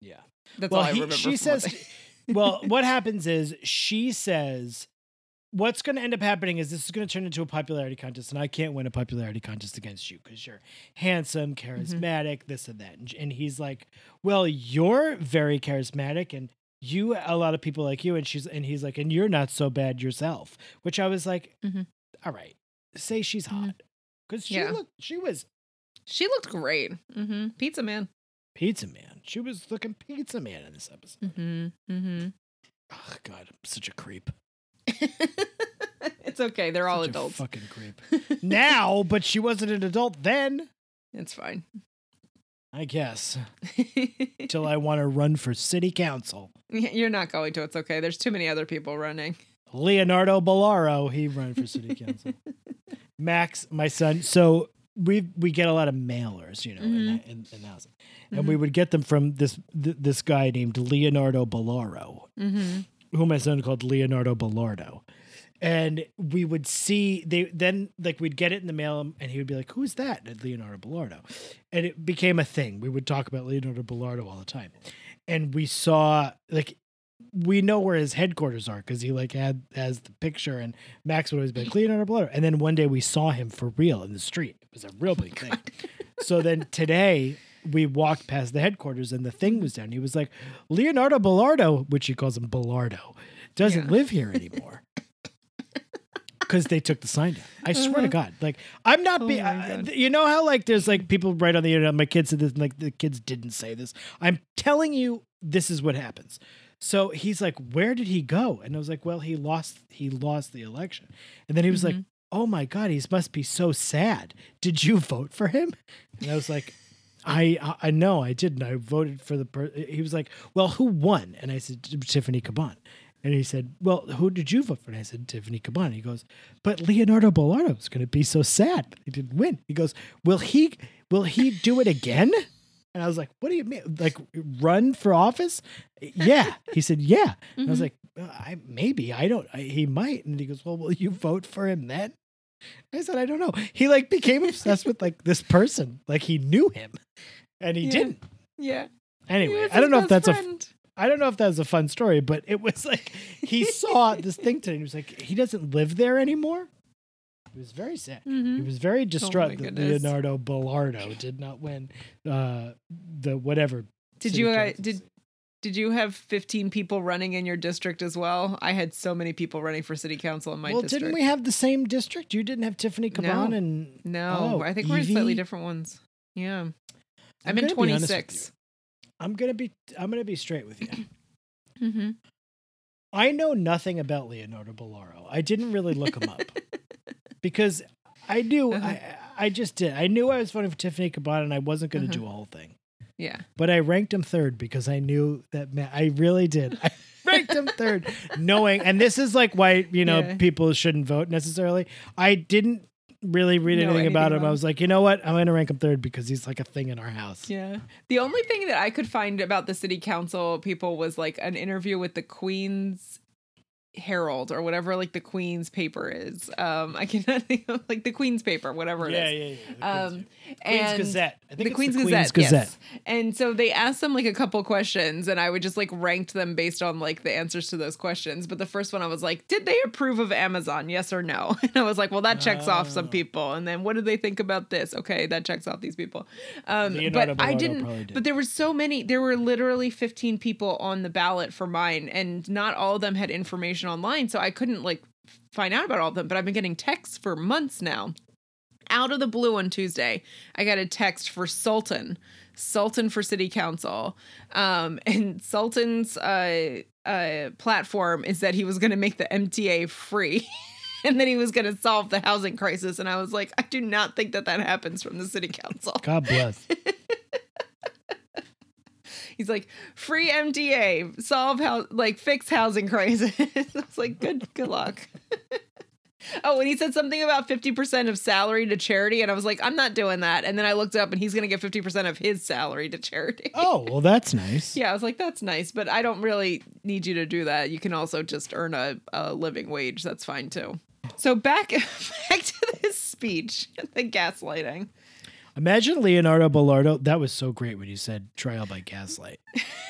yeah. That's well, all I he- remember. she says. <laughs> well, what happens is she says, "What's going to end up happening is this is going to turn into a popularity contest, and I can't win a popularity contest against you because you're handsome, Mm-hmm. charismatic, this and that." And, and he's like, "Well, you're very charismatic, and you a lot of people like you." And she's and he's like, "And you're not so bad yourself," which I was like, Mhm. "All right, say she's Mhm. hot." Because she Yeah. looked, she was she looked great. Mm-hmm. Pizza man. pizza man. She was looking pizza man in this episode. Mm-hmm. Mm-hmm. Oh God, I'm such a creep. <laughs> it's okay. They're all Such a adults. fucking creep. now, <laughs> but she wasn't an adult then. it's fine. I guess. <laughs> Till I want to run for city council. You're not going to. It's okay. There's too many other people running. Leonardo Bellaro, he ran for city council. Max, my son. So we we get a lot of mailers, you know, in, Mhm. the, in, in the house, and we would get them from this th- this guy named Leonardo Bellaro, Mm-hmm. Who my son called Leonardo Bellardo. And we would see they then like we'd get it in the mail and he would be like, Who's that? And Leonardo Bellardo. And it became a thing. We would talk about Leonardo Bellardo all the time. And we saw like we know where his headquarters are because he like had has the picture and Max would always be like Leonardo Bellardo. And then one day we saw him for real in the street. It was a real big thing. <laughs> Oh so then today we walked past the headquarters and the thing was down. He was like, Leonardo Bellardo, which he calls him Bellardo, doesn't Yeah. live here anymore. <laughs> Because they took the sign down. I swear to mm-hmm. God. Like, I'm not Oh being, you know how, like, there's like people right on the internet, my kids said this, and, like, the kids didn't say this. I'm telling you, this is what happens. So he's like, where did he go? And I was like, well, he lost, he lost the election. And then he was like, mm-hmm. oh my God, he must be so sad. Did you vote for him? And I was like, I I- know I didn't. I voted for the. Per-. He was like, "Well, who won?" And I said, "Tiffany Caban." And he said, "Well, who did you vote for?" And I said, "Tiffany Caban." He goes, "But Leonardo Bellardo is going to be so sad that he didn't win." He goes, "Will he? Will he do it again?" And I was like, "What do you mean? Like run for office?" Yeah. He said, "Yeah." And I was like, "Uh, I maybe I don't. I, he might. And he goes, well, will you vote for him then? I said, I don't know. He like became obsessed with like this person, like he knew him, and he Yeah. didn't. Yeah. Anyway, I don't know if that's a f- I don't know if that's a fun story, but it was like he saw this thing today. and He was like, he doesn't live there anymore. He was very sad. He hmm was very distraught that goodness. Leonardo Bellardo did not win uh, the whatever. Did you uh, did. Did you have 15 people running in your district as well? I had so many people running for city council in my well, district. didn't we have the same district? You didn't have Tiffany Caban No. and No, Oh, I think we're in slightly different ones. Yeah. I'm I'm, in gonna be honest with 26. I'm gonna be I'm gonna be straight with you. <clears throat> Mm-hmm. I know nothing about Leonardo Bellaro. I didn't really look him up <laughs> because I knew Uh-huh. I I just did. I knew I was voting for Tiffany Caban and I wasn't going to Uh-huh. do a whole thing. Yeah. But I ranked him third because I knew that man, I really did. I <laughs> ranked him third, knowing, and this is like why you know Yeah. people shouldn't vote necessarily. I didn't really read Know anything about anything him. I was like, you know what? I'm going to rank him third because he's like a thing in our house. Yeah. The only thing that I could find about the city council people was like an interview with the Queen's Herald or whatever like the Queen's paper is. Um I cannot <laughs> think of like the Queen's paper, whatever it is. yeah, yeah, yeah. Um Queen's, and Gazette. I think the it's Queen's the Gazette, Queen's Gazette. yes. And so they asked them like a couple questions, and I would just like ranked them based on like the answers to those questions. But the first one I was like, did they approve of Amazon? Yes or no? <laughs> And I was like, well, that checks off some Oh. people. And then what do they think about this? Okay, that checks off these people. Um, Leonardo but I didn't. did. But there were so many. There were literally 15 people on the ballot for mine, and not all of them had information online, so I couldn't like find out about all of them. But I've been getting texts for months now out of the blue on Tuesday, I got a text for Sultan, Sultan for City Council, um, and Sultan's uh, uh, platform is that he was going to make the MTA free. <laughs> And then he was going to solve the housing crisis. And I was like, I do not think that that happens from the city council. God bless. <laughs> He's like, free MTA, solve how, like, fix housing crisis. <laughs> I was like, good, good luck. <laughs> oh, and he said something about 50% of salary to charity. And I was like, I'm not doing that. And then I looked up and he's going to get 50% of his salary to charity. oh, well, that's nice. <laughs> Yeah, I was like, that's nice, but I don't really need you to do that. You can also just earn a, a living wage. That's fine too. So back back to this speech, the gaslighting. Imagine Leonardo Bellardo. That was so great when you said trial by gaslight.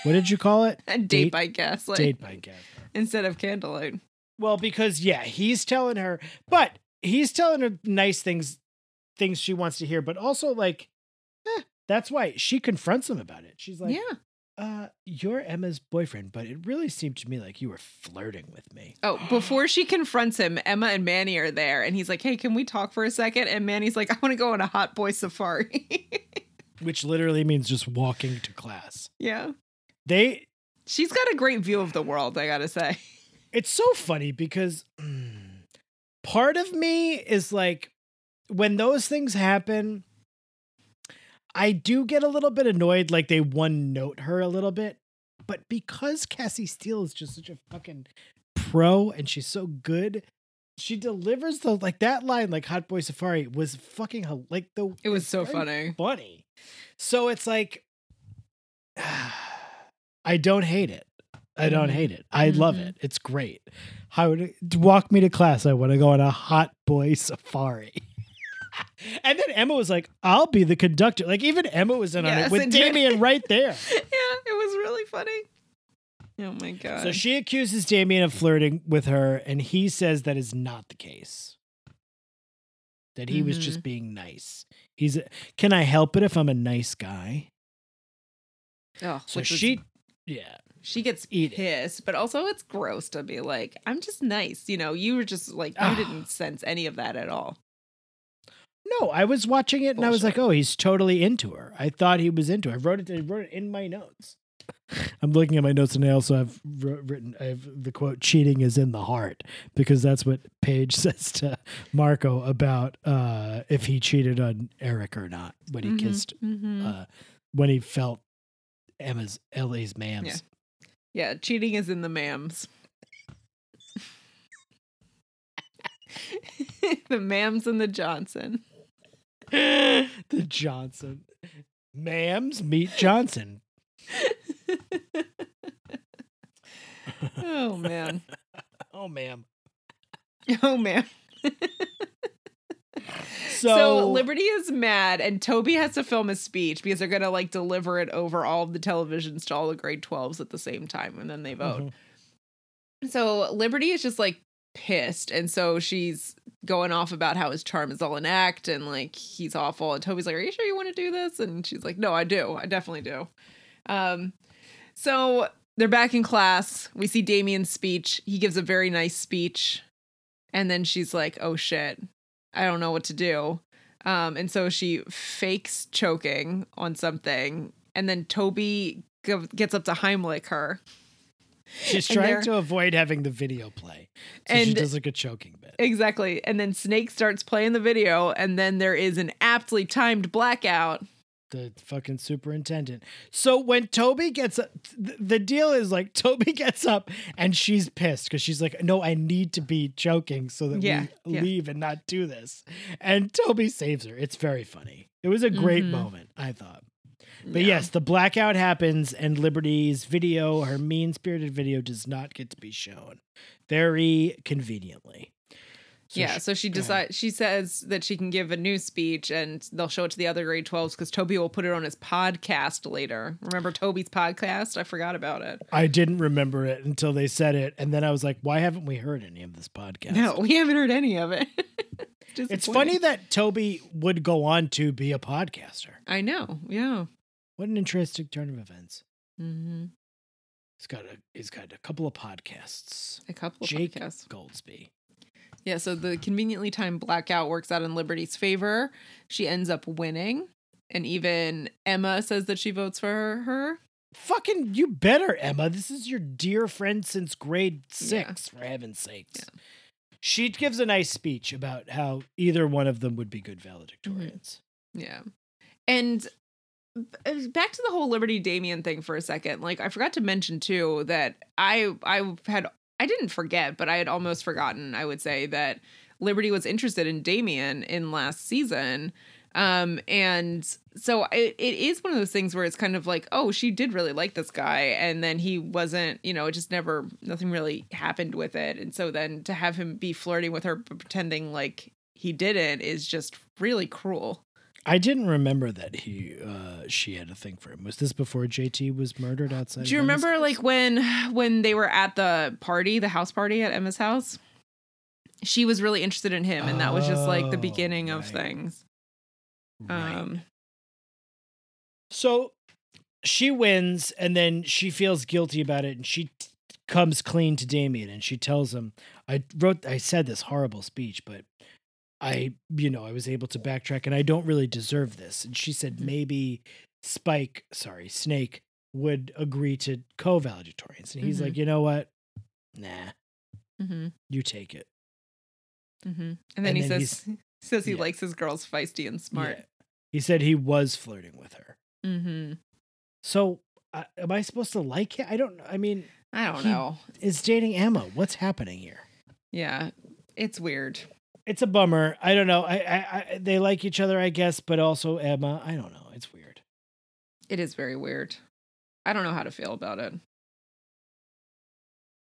What did you call it? <laughs> And date, by gaslight Date by gaslight. instead of candlelight. Well, because yeah, he's telling her, but he's telling her nice things, things she wants to hear, but also like, eh, that's why she confronts him about it. She's like, yeah. Uh, you're Emma's boyfriend, but it really seemed to me like you were flirting with me. Oh, before she confronts him, Emma and Manny are there, and he's like, "Hey, can we talk for a second? And Manny's like, "I want to go on a hot boy safari." <laughs> Which literally means just walking to class. yeah, They she's got a great view of the world. I gotta say. <laughs> it's so funny because mm, part of me is like when those things happen i do get a little bit annoyed like they one note her a little bit but because cassie steele is just such a fucking pro and she's so good she delivers the like that line like hot boy safari was fucking like the It was so funny. funny so it's like <sighs> i don't hate it I don't Mhm. hate it. I love Mhm. it. It's great. How would it, walk me to class? I want to go on a hot boy safari. <laughs> <laughs> and then Emma was like, "I'll be the conductor." Like even Emma was in on it with Damian right there. <laughs> yeah, it was really funny. Oh my god. So she accuses Damian of flirting with her, and he says that is not the case. That he was Mm-hmm. just being nice. He's. A, Can I help it if I'm a nice guy? oh, So which was- she, yeah, she gets Eat it. pissed, but also it's gross to be like, I'm just nice. You know, you were just like, you Ah. didn't sense any of that at all. No, I was watching it and I was like, "Oh, he's totally into her." I thought he was into her. I wrote it. I wrote it in my notes. I'm looking at my notes and I also have written. I have the quote: "Cheating is in the heart," because that's what Paige <laughs> says to Marco about uh, if he cheated on Eric or not when he Mhm, kissed mhm. uh, when he felt Emma's Ellie's mams. Yeah. yeah, cheating is in the mams. <laughs> the mams and the Johnson. <laughs> the Johnson, mams meet Johnson. Oh man. <laughs> oh, ma'am. Oh man. <laughs> So, So, Liberty is mad, and Toby has to film a speech because they're gonna like deliver it over all of the televisions to all the grade 12s at the same time, and then they vote. Mhm. So Liberty is just like pissed, and so she's going off about how his charm is all an act and like he's awful. And Toby's like, "Are you sure you want to do this?" And she's like, "No, I do. I definitely do." Um, so they're back in class. We see Damian's speech. He gives a very nice speech, and then she's like, "Oh shit, I don't know what to do." Um, and so she fakes choking on something, and then Toby gets up to Heimlich her. She's trying to avoid having the video play. So she does like a choking bit. Exactly. And then Snake starts playing the video, and then there is an aptly timed blackout. the fucking superintendent. So when Toby gets up, th- the deal is like <laughs> Toby gets up and she's pissed because she's like, "No, I need to be choking so that Yeah, we yeah. leave and not do this." And Toby saves her. It's very funny. It was a great Mhm. moment, I thought. But Yeah. yes, the blackout happens, and Liberty's video, her mean spirited video, does not get to be shown. Very conveniently. So yeah, she- so she decides she says that she can give a new speech and they'll show it to the other grade 12s because Toby will put it on his podcast later. Remember Toby's podcast? I forgot about it. I didn't remember it until they said it, and then I was like, "Why haven't we heard any of this podcast?" No, we haven't heard any of it. <laughs> It's funny that Toby would go on to be a podcaster. I know. Yeah. What an interesting turn of events. Mm-hmm. He's got a he's got a couple of podcasts. A couple of Jake podcasts. Goldsbie. Yeah, so the conveniently timed blackout works out in Liberty's favor. She ends up winning. And even Emma says that she votes for her. Fucking you better, Emma. This is your dear friend since grade Yeah. six, for heaven's sakes. Yeah. She gives a nice speech about how either one of them would be good valedictorians. Yeah. And back to the whole Liberty Damian thing for a second. Like I forgot to mention too that I I had I didn't forget, but I had almost forgotten, I would say, that Liberty was interested in Damian in last season. Um, and so it, it is one of those things where it's kind of like, oh, she did really like this guy, and then he wasn't, you know, it just never nothing really happened with it. And so then to have him be flirting with her pretending like he didn't is just really cruel. I didn't remember that he uh she had a thing for him. Was this before JT was murdered outside? Do you remember house? like when when they were at the party, the house party at Emma's house? She was really interested in him, and that was just like the Oh, beginning of things. Right. Um, So she wins, and then she feels guilty about it, and she t- comes clean to Damian, and she tells him, "I wrote, I said this horrible speech, but I, you know, I was able to backtrack, and I don't really deserve this." And she said, Mhm. maybe Spike, sorry, Snake, would agree to co-valedictorians, and he's Mhm. like, "You know what? Nah, mhm, you take it." mhm. And then he then says <laughs> says he yeah. likes his girls feisty and smart. Yeah. He said he was flirting with her. hmm So, uh, am I supposed to like it? I don't. I mean, I don't know. is dating Emma? What's happening here? Yeah, it's weird. It's a bummer. I don't know. I, I, I they like each other, I guess, but also Emma. I don't know. It's weird. It is very weird. I don't know how to feel about it.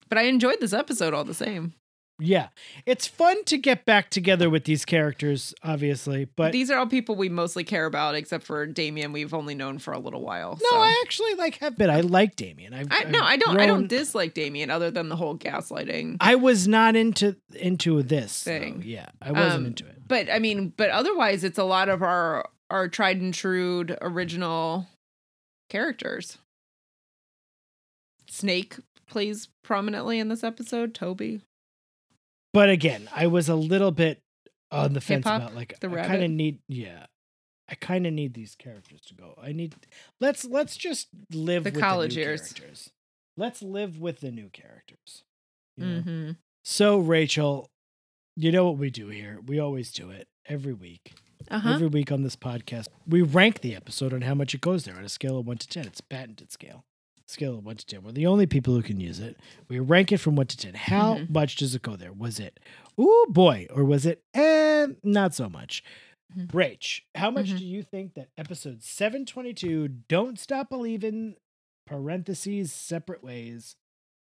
But I enjoyed this episode all the same. Yeah, it's fun to get back together with these characters, obviously. But These are all people we mostly care about, except for Damian, we've only known for a little while. no, so. I actually like have been. I like Damian. I've, I, I've no, I don't. I don't dislike Damian, other than the whole gaslighting. I was not into into this Thing. Thing. Yeah, I wasn't Um, into it. But I mean, but otherwise, it's a lot of our our tried and true original characters. Snake plays prominently in this episode. Toby. But again, I was a little bit on the fence Hip-hop? about like The I kind of need. Yeah, I kind of need these characters to go. I need. Let's let's just live The with college the new years. characters. Let's live with the new characters. you know? Mm-hmm. So Rachel, you know what we do here? We always do it every week. Uh huh. Every week on this podcast, we rank the episode on how much it goes there on a scale of one to ten. It's patented scale. Scale of one to ten. We're the only people who can use it. We rank it from one to ten. How Mhm. much does it go there? Was it oh boy, or was it eh, not so much? Rach, how much Mhm. do you think that episode seven twenty two, "Don't Stop Believing" (parentheses separate ways)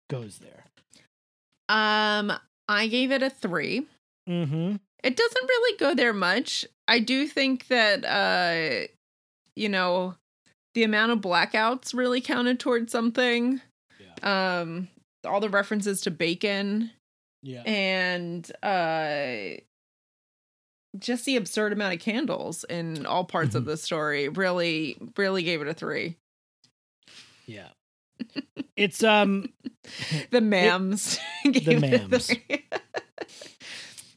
goes there? Um, I gave it a three. Mm-hmm. It doesn't really go there much. I do think that uh you know, the amount of blackouts really counted towards something. Yeah. Um all the references to bacon Yeah. and uh just the absurd amount of candles in all parts of Mhm. the story really really gave it a 3. Yeah. It's um <laughs> The mams <laughs> gave it a mams. <laughs>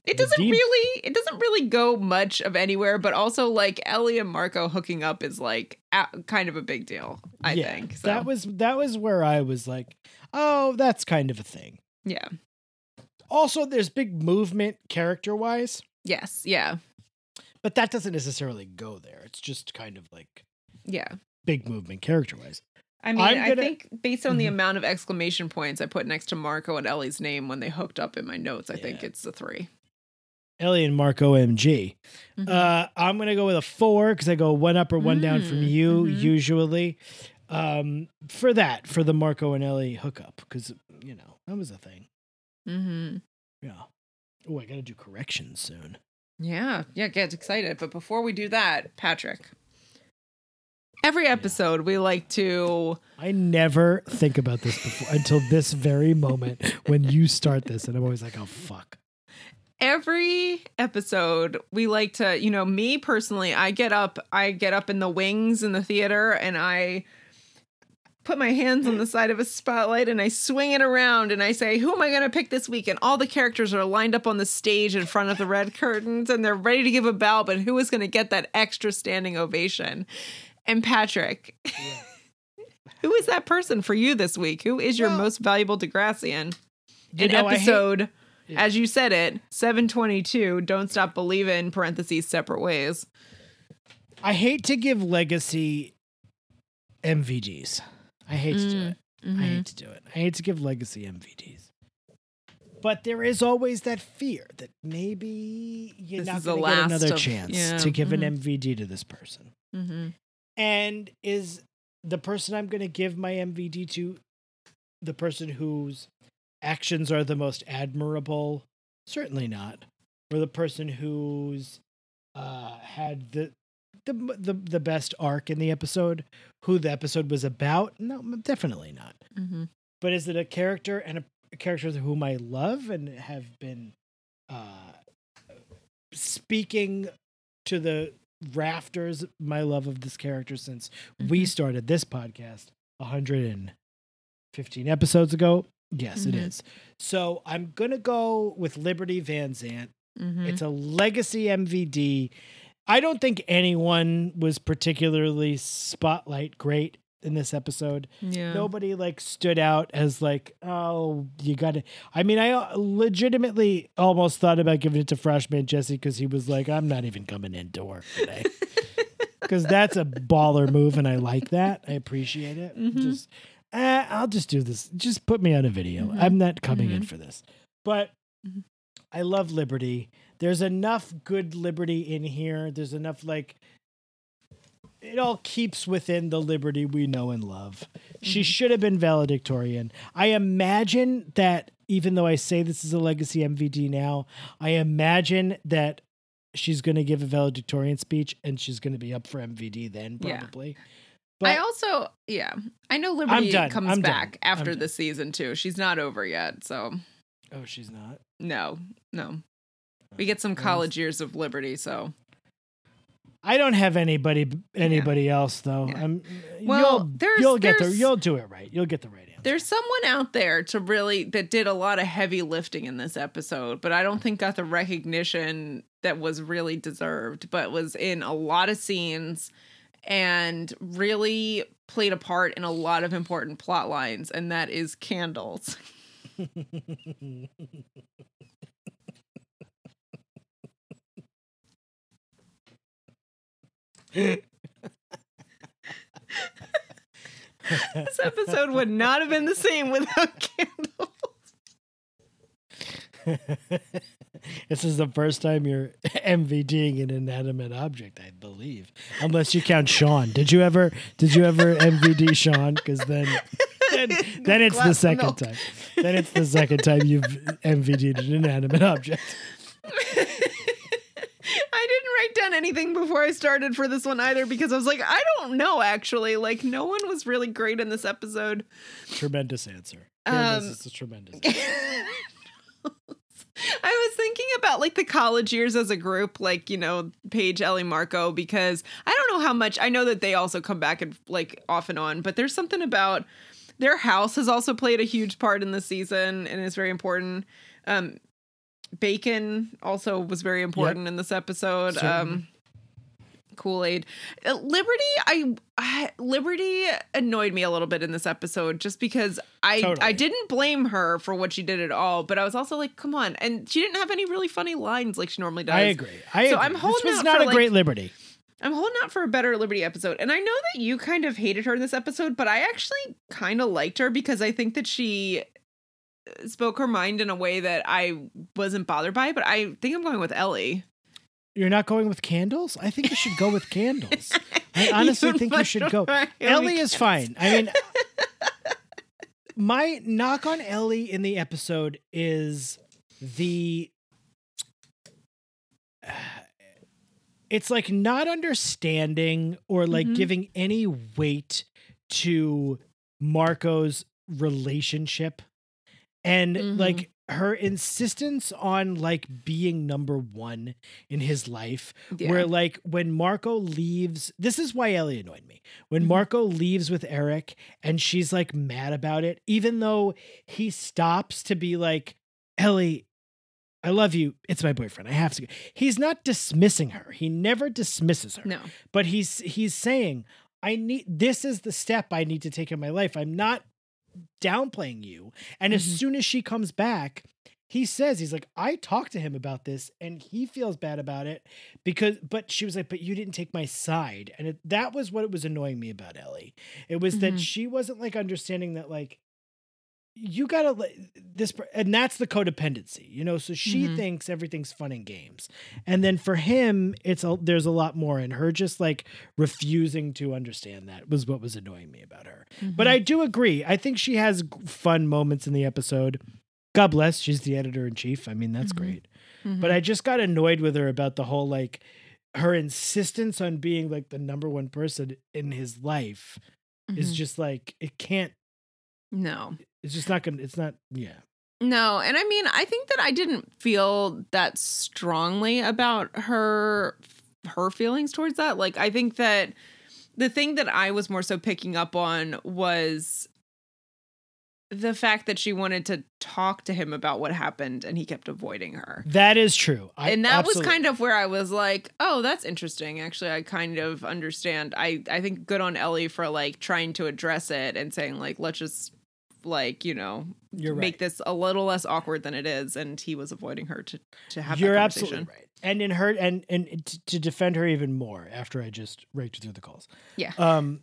three. It doesn't really it doesn't really go much of anywhere, but also like Ellie and Marco hooking up is like kind of a big deal, I yeah, think. So That was that was where I was like, oh, that's kind of a thing. yeah. Also, there's big movement character wise, Yes, yeah. but that doesn't necessarily go there. It's just kind of like Yeah. big movement character wise. I mean, I'm I think based on the Mhm. amount of exclamation points I put next to Marco and Ellie's name when they hooked up in my notes, I think it's the 3. Ellie and Marco MG. Mhm. Uh, I'm gonna go with a four because I go one up or one down from Mm, you mhm. usually. Um, for that, for the Marco and Ellie hookup, because you know that was a thing. Mhm. Yeah. Oh, I gotta do corrections soon. Yeah, yeah, get excited. But before we do that, Patrick, every episode we like to I never think about this before until this very moment when you start this, and I'm always like, oh fuck. Every episode we like to you know me personally i get up i get up in the wings in the theater and i put my hands on the side of a spotlight and i swing it around and i say who am i going to pick this week? And all the characters are lined up on the stage in front of the red curtains and they're ready to give a bow but who is going to get that extra standing ovation? And patrick <laughs> who is that person for you this week? Who is your Well, most valuable degrassian You in know, episode Yeah. as you said it 722 don't stop believing parentheses separate ways I hate to give legacy MVDs. I hate to do Mm, it. mhm. I hate to do it. I hate to give legacy MVDs. But there is always that fear that maybe you're This not going to get another of- chance yeah, to give mhm. an MVD to this person. Mhm. And is the person I'm going to give my MVD to the person whose actions are the most admirable? Certainly not. Or the person who's uh, had the, the the the best arc in the episode, who the episode was about? No, definitely not. Mhm. But is it a character and a, a character whom I love and have been uh, speaking to the rafters my love of this character since we Mhm. started this podcast 115 episodes ago? Yes, it Mhm. is. So I'm gonna go with Liberty Van Zandt. Mhm. It's a legacy MVD. I don't think anyone was particularly spotlight great in this episode. yeah Nobody like stood out as like, oh, you got to. I mean, I uh, legitimately almost thought about giving it to Freshman Jesse because he was like, I'm not even coming into work today. <laughs> <laughs> Because that's a baller move, and I like that. I appreciate it. Mhm. Just, eh, I'll just do this. Just put me on a video. Mhm. I'm not coming in Mhm. for this. But Mhm. I love Liberty. There's enough good Liberty in here. There's enough like it all keeps within the liberty we know and love. She Mhm. should have been valedictorian. I imagine that even though I say this is a legacy MVD now, I imagine that she's going to give a valedictorian speech and she's going to be up for MVD then Yeah. Probably. I also, yeah, I know Liberty comes I'm back I'm after the season too. She's not over yet, so oh, she's not. no, no. Oh, we get some college years of Liberty, so I don't have anybody anybody else though. Yeah. I'm Well, you'll there's- you'll get the you'll do it right. You'll get the right answer. there's someone out there to really that did a lot of heavy lifting in this episode, but I don't think got the recognition that was really deserved, but was in a lot of scenes and really played a part in a lot of important plot lines, and that is candles. <laughs> this episode would not have been the same without candles. <laughs> this is the first time you're <laughs> MVDing an inanimate object, I believe, unless you count Sean. Did you ever? Did you ever MVD Sean? Because then, <laughs> then then, it's the second milk. time. Then it's the second time you've MVD'd an inanimate object. I didn't write down anything before I started for this one either because I was like, I don't know actually. Like, no one was really great in this episode. Tremendous answer. Um, Candace is tremendous. <laughs> I was thinking about like the college years as a group, like, you know, Paige, Ellie, Marco, because I don't know how much I know that they also come back and like off and on, but there's something about their house has also played a huge part in the season and is very important. Um Bacon also was very important in this episode. Certainly. Um Kool Aid, Liberty. I, I Liberty annoyed me a little bit in this episode just because I Totally. I didn't blame her for what she did at all, but I was also like, come on, and she didn't have any really funny lines like she normally does. I agree. I So agree. I'm holding this was not for, a like- great liberty. I'm holding out for a better Liberty episode, and I know that you kind of hated her in this episode, but I actually kind of liked her because I think that she uh, spoke her mind in a way that I wasn't bothered by. But I think I'm going with Ellie. You're not going with candles? I think you should go with candles. <laughs> I honestly You think you should go. Ellie is fine. I mean, <laughs> my knock on Ellie in the episode is the. It's like not understanding or like Mhm. giving any weight to Marco's relationship and Mhm. like her insistence on like being number one in his life Yeah. where like when Marco leaves, this is why Ellie annoyed me. When Mhm. Marco leaves with Eric and she's like mad about it, even though he stops to be like, Ellie, I love you. It's my boyfriend. I have to. go." He's not dismissing her. He never dismisses her. no. But he's he's saying, I need this is the step I need to take in my life. I'm not downplaying you. And as Mhm. soon as she comes back, he says he's like I talked to him about this and he feels bad about it because but she was like but you didn't take my side and it, that was what it was annoying me about Ellie. It was that Mhm. she wasn't like understanding that like you gotta let this and that's the codependency you know so she Mhm. thinks everything's fun and games and then for him it's a, there's a lot more and her just like refusing to understand that was what was annoying me about her but Mm-hmm. i do agree i think she has fun moments in the episode god bless she's the editor-in-chief i mean that's Mhm. great but i just got annoyed with her about the whole like her insistence on being like the number one person in his life is Mhm. just like it can't no. It's just not gonna it's not yeah No, and I mean, I think that I didn't feel that strongly about her her feelings towards that. Like I think that the thing that I was more so picking up on was the fact that she wanted to talk to him about what happened and he kept avoiding her. That is true. I, and that was kind of where I was like, "Oh, that's interesting." Actually, I kind of understand. I I think good on Ellie for like trying to address it and saying like, "Let's just like, you know, You're make this a little less awkward than it is." And he was avoiding her to to have You're that absolutely right. And in her and and to defend her even more after I just raked through the calls. Yeah. Um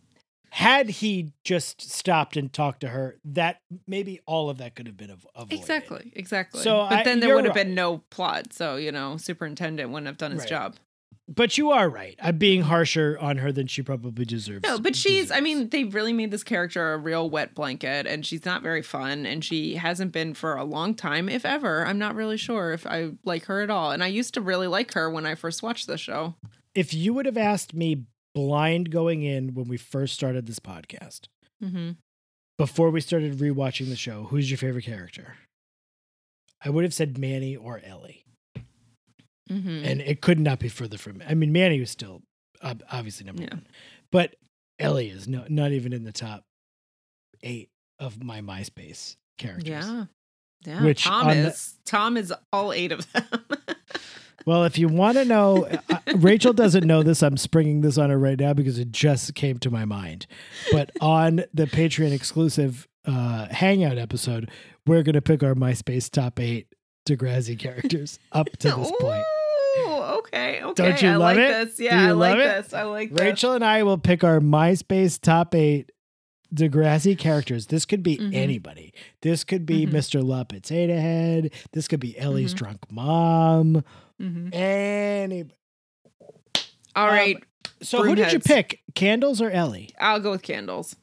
had he just stopped and talked to her, that maybe all of that could have been av- avoided. Exactly, exactly. So but I- then there would have right. been no plot. So you know, superintendent wouldn't have done his Right. job. But you are right. I'm being harsher on her than she probably deserves. No, but she's, I mean, they really made this character a real wet blanket, and she's not very fun, and she hasn't been for a long time, if ever. I'm not really sure if I like her at all. And I used to really like her when I first watched the show. if you would have asked me blind going in when we first started this podcast, Mm-hmm. before we started rewatching the show, who's your favorite character? I would have said Manny or Ellie. Mm-hmm. and it could not be further from. I mean, Manny was still obviously number Yeah. one, but Ellie is no, not even in the top eight of my MySpace characters. yeah. Yeah. Which Tom on the- is Tom is all eight of them. <laughs> Well, if you want to know, uh, Rachel doesn't know this. I'm springing this on her right now because it just came to my mind. But <laughs> on the Patreon exclusive uh, Hangout episode, we're going to pick our MySpace top eight Degrassi characters up to this <laughs> point. Okay. Okay. Don't you I love like it? this. Yeah, I like it? this. I like this. Rachel and I will pick our MySpace top eight Degrassi characters. This could be Mhm. anybody. This could be Mhm. Mr. Eight Ahead. This could be Ellie's Mhm. drunk mom. Mhm. Any. All Um, right. So who did you pick? Candles or Ellie? I'll go with candles.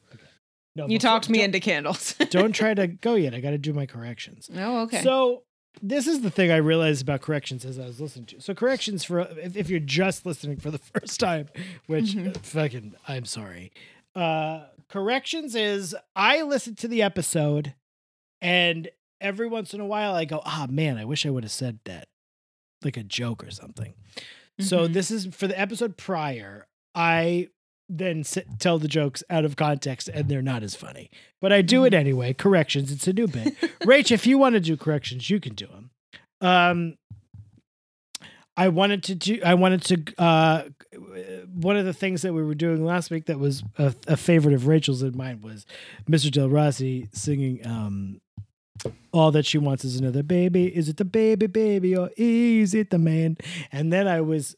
No, You talked me into candles. Don't try to <laughs> go yet. I got to do my corrections. oh, okay. So this is the thing I realized about corrections as I was listening to. So corrections for if, if you're just listening for the <laughs> first time, which Mm-hmm. uh, fucking I'm sorry. Uh corrections is I listen to the episode and every once in a while I go, "Ah, man, I wish I would have said that." Like a joke or something. So Mhm. this is for the episode prior. I then sit, tell the jokes out of context and they're not as funny. But I do it anyway. Corrections. It's a new bit. <laughs> Rach, if you want to do corrections, you can do them. Um, I wanted to do. I wanted to. Uh, one of the things that we were doing last week that was a, a favorite of Rachel's and mine was Mr. Del Rossi singing. Um, all that she wants is another baby. Is it the baby, baby, or is it the man? And then I was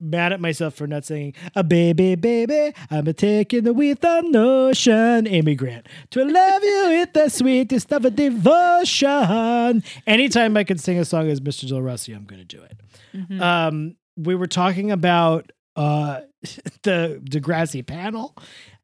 mad at myself for not singing a baby, baby. I'm a taking the with a notion. Amy Grant to love you with the sweetest of a devotion. Anytime I can sing a song as Mr. Del Rossi, I'm going to do it. Mhm. Um, we were talking about uh <laughs> the Degrassi panel,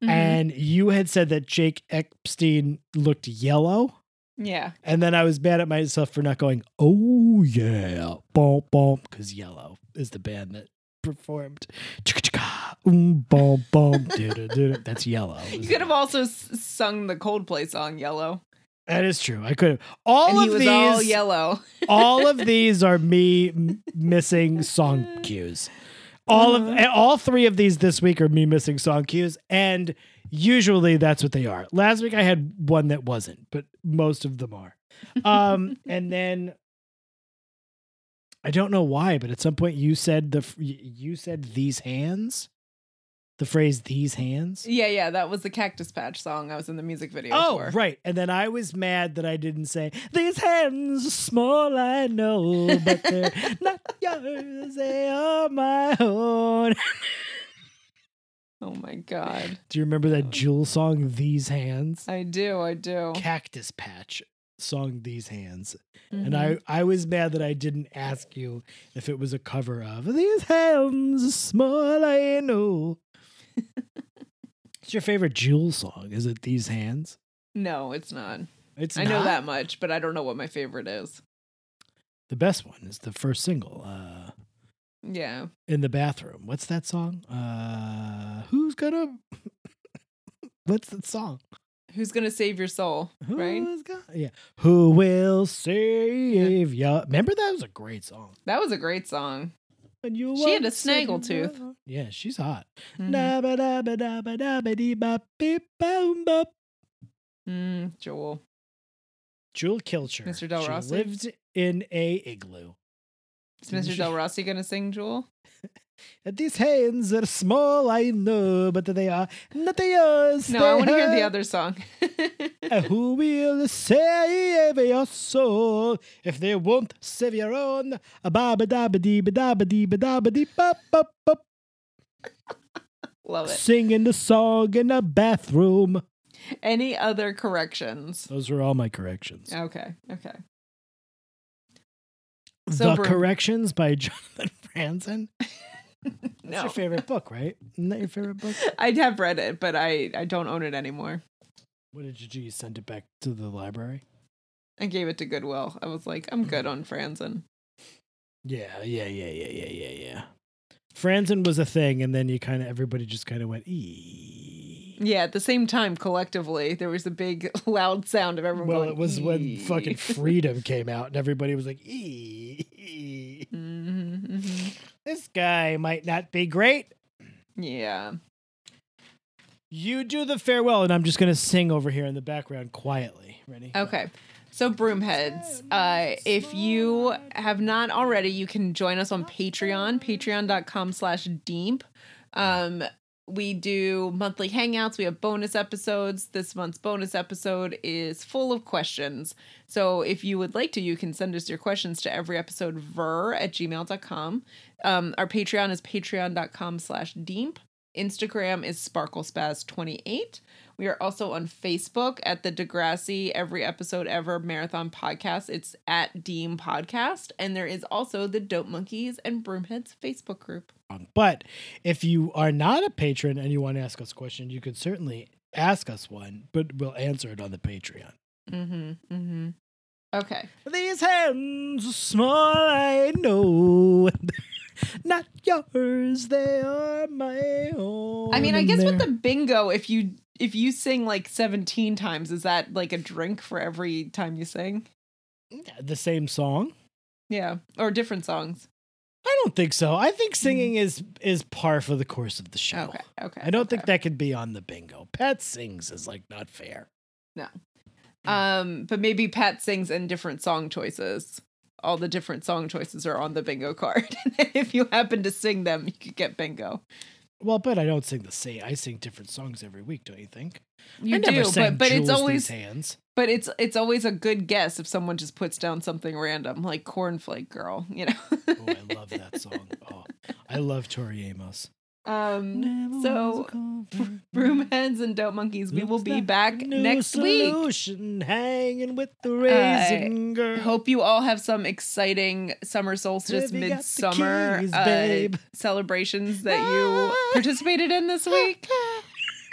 Mhm. and you had said that Jake Epstein looked yellow. yeah. And then I was mad at myself for not going, oh yeah, boom, boom, because Yello is the band that performed. Chicka-chicka, oom, boom, boom, <laughs> doo-doo-doo-doo. That's Yello. You could have also sung the Coldplay song "Yellow," That is true. I could have. All and of these, all yellow. <laughs> all of <laughs> these are me missing song cues. All of Uh-huh. all three of these this week are me missing song cues, and usually that's what they are. Last week I had one that wasn't, but most of them are. Um, and then I don't know why, but at some point you said the you said these hands, the phrase these hands. Yeah, yeah, that was the Cactus Patch song I was in the music video Oh, for. right. And then I was mad that I didn't say, These hands are small, I know, but they're <laughs> not yours, they are my own. <laughs> Oh my god. Do you remember that oh. Jewel song, These Hands? I do, I do. Cactus Patch song, These Hands. Mhm. And I, I was mad that I didn't ask you if it was a cover of These Hands Small, I know. What's your favorite Jewel song? Is it These Hands? No, it's not. It's I know that much, but I don't know what my favorite is. The best one is the first single. Uh, Yeah. in the bathroom. What's that song? Uh who's gonna <laughs> What's that song? Who's gonna save your soul? Right? Who's gonna yeah. Who will save ya? Remember that was a great song. That was a great song. And you She had a won't save Yeah, she's hot. Mhm. Na-ba-da-ba-da-ba-da-ba-dee-ba-beep-boom-bop. Mm, Joel. Jewel Kilcher. Mr. Del She Rossi? lived in a igloo. Is Mr. Del Rossi gonna sing Joel? These hands are small, I know, but they are not yours. No, I want to hear the other song. Who will save your soul if they won't save your own? Love it. Singing the song in a bathroom. Any other corrections? Those were all my corrections. Okay, okay. the So, Bru- corrections by <laughs> Jonathan Franzen. <laughs> That's No. your favorite book, right? Isn't that your favorite book? <laughs> I have read it, but I, I don't own it anymore. What did you do? You send it back to the library? I gave it to Goodwill. I was like, I'm good on Franzen. Yeah, yeah, yeah, yeah, yeah, yeah, yeah. Franzen was a thing, and then you kind of everybody just kind of went ee. Yeah, at the same time, collectively, there was a big <laughs> loud sound of everyone Well, going, it was when fucking Freedom came out, and everybody was like ee. Mhm, mhm. This guy might not be great. Yeah. You do the farewell, and I'm just gonna sing over here in the background quietly. Ready? Okay. So broomheads, uh, if you have not already, you can join us on Patreon, patreon.com slash deep. Um, we do monthly hangouts. We have bonus episodes. This month's bonus episode is full of questions. So if you would like to, you can send us your questions to every episode ver at gmail.com. Um, our Patreon is patreon.com slash deep. Instagram is sparklespazz28. We are also on Facebook at the Degrassi Every Episode Ever Marathon Podcast. It's at DEEEM Podcast. And there is also the Dope Monkeys and Broomheads Facebook group. But if you are not a patron and you want to ask us a question, you could certainly ask us one, but we'll answer it on the Patreon. Mm-hmm. Mm-hmm. Okay. These hands are small, I know. <laughs> Not yours, they are my own. I mean, I guess with the bingo, if you if you sing like 17 times, is that like a drink for every time you sing? the same song. Yeah. Or different songs. I don't think so. I think singing is is par for the course of the show. Okay. Okay. I don't think that could be on the bingo. Pat sings is like not fair. No. Um, but maybe Pat sings in different song choices. All the different song choices are on the bingo card. <laughs> if you happen to sing them, you could get bingo. Well, but I don't sing the same. I sing different songs every week. Don't you think? You I do, but but it's always hands. but it's it's always a good guess if someone just puts down something random like cornflake girl, you know. Oh, I love that <laughs> song. Oh, I love Tori Amos. Um so <laughs> broomheads and dope monkeys, we will be back next week. Hanging with the raisin girl. Hope you all have some exciting summer solstice, Have you got the midsummer keys, uh, celebrations that you participated in this week. <laughs>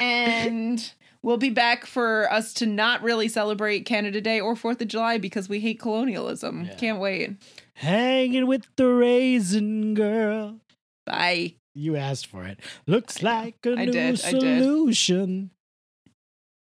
And we'll be back for us to not really celebrate Canada Day or 4th of July because we hate colonialism. Yeah. Can't wait. Hanging with the raisin girl. Bye. You asked for it. Looks like a I new did, solution.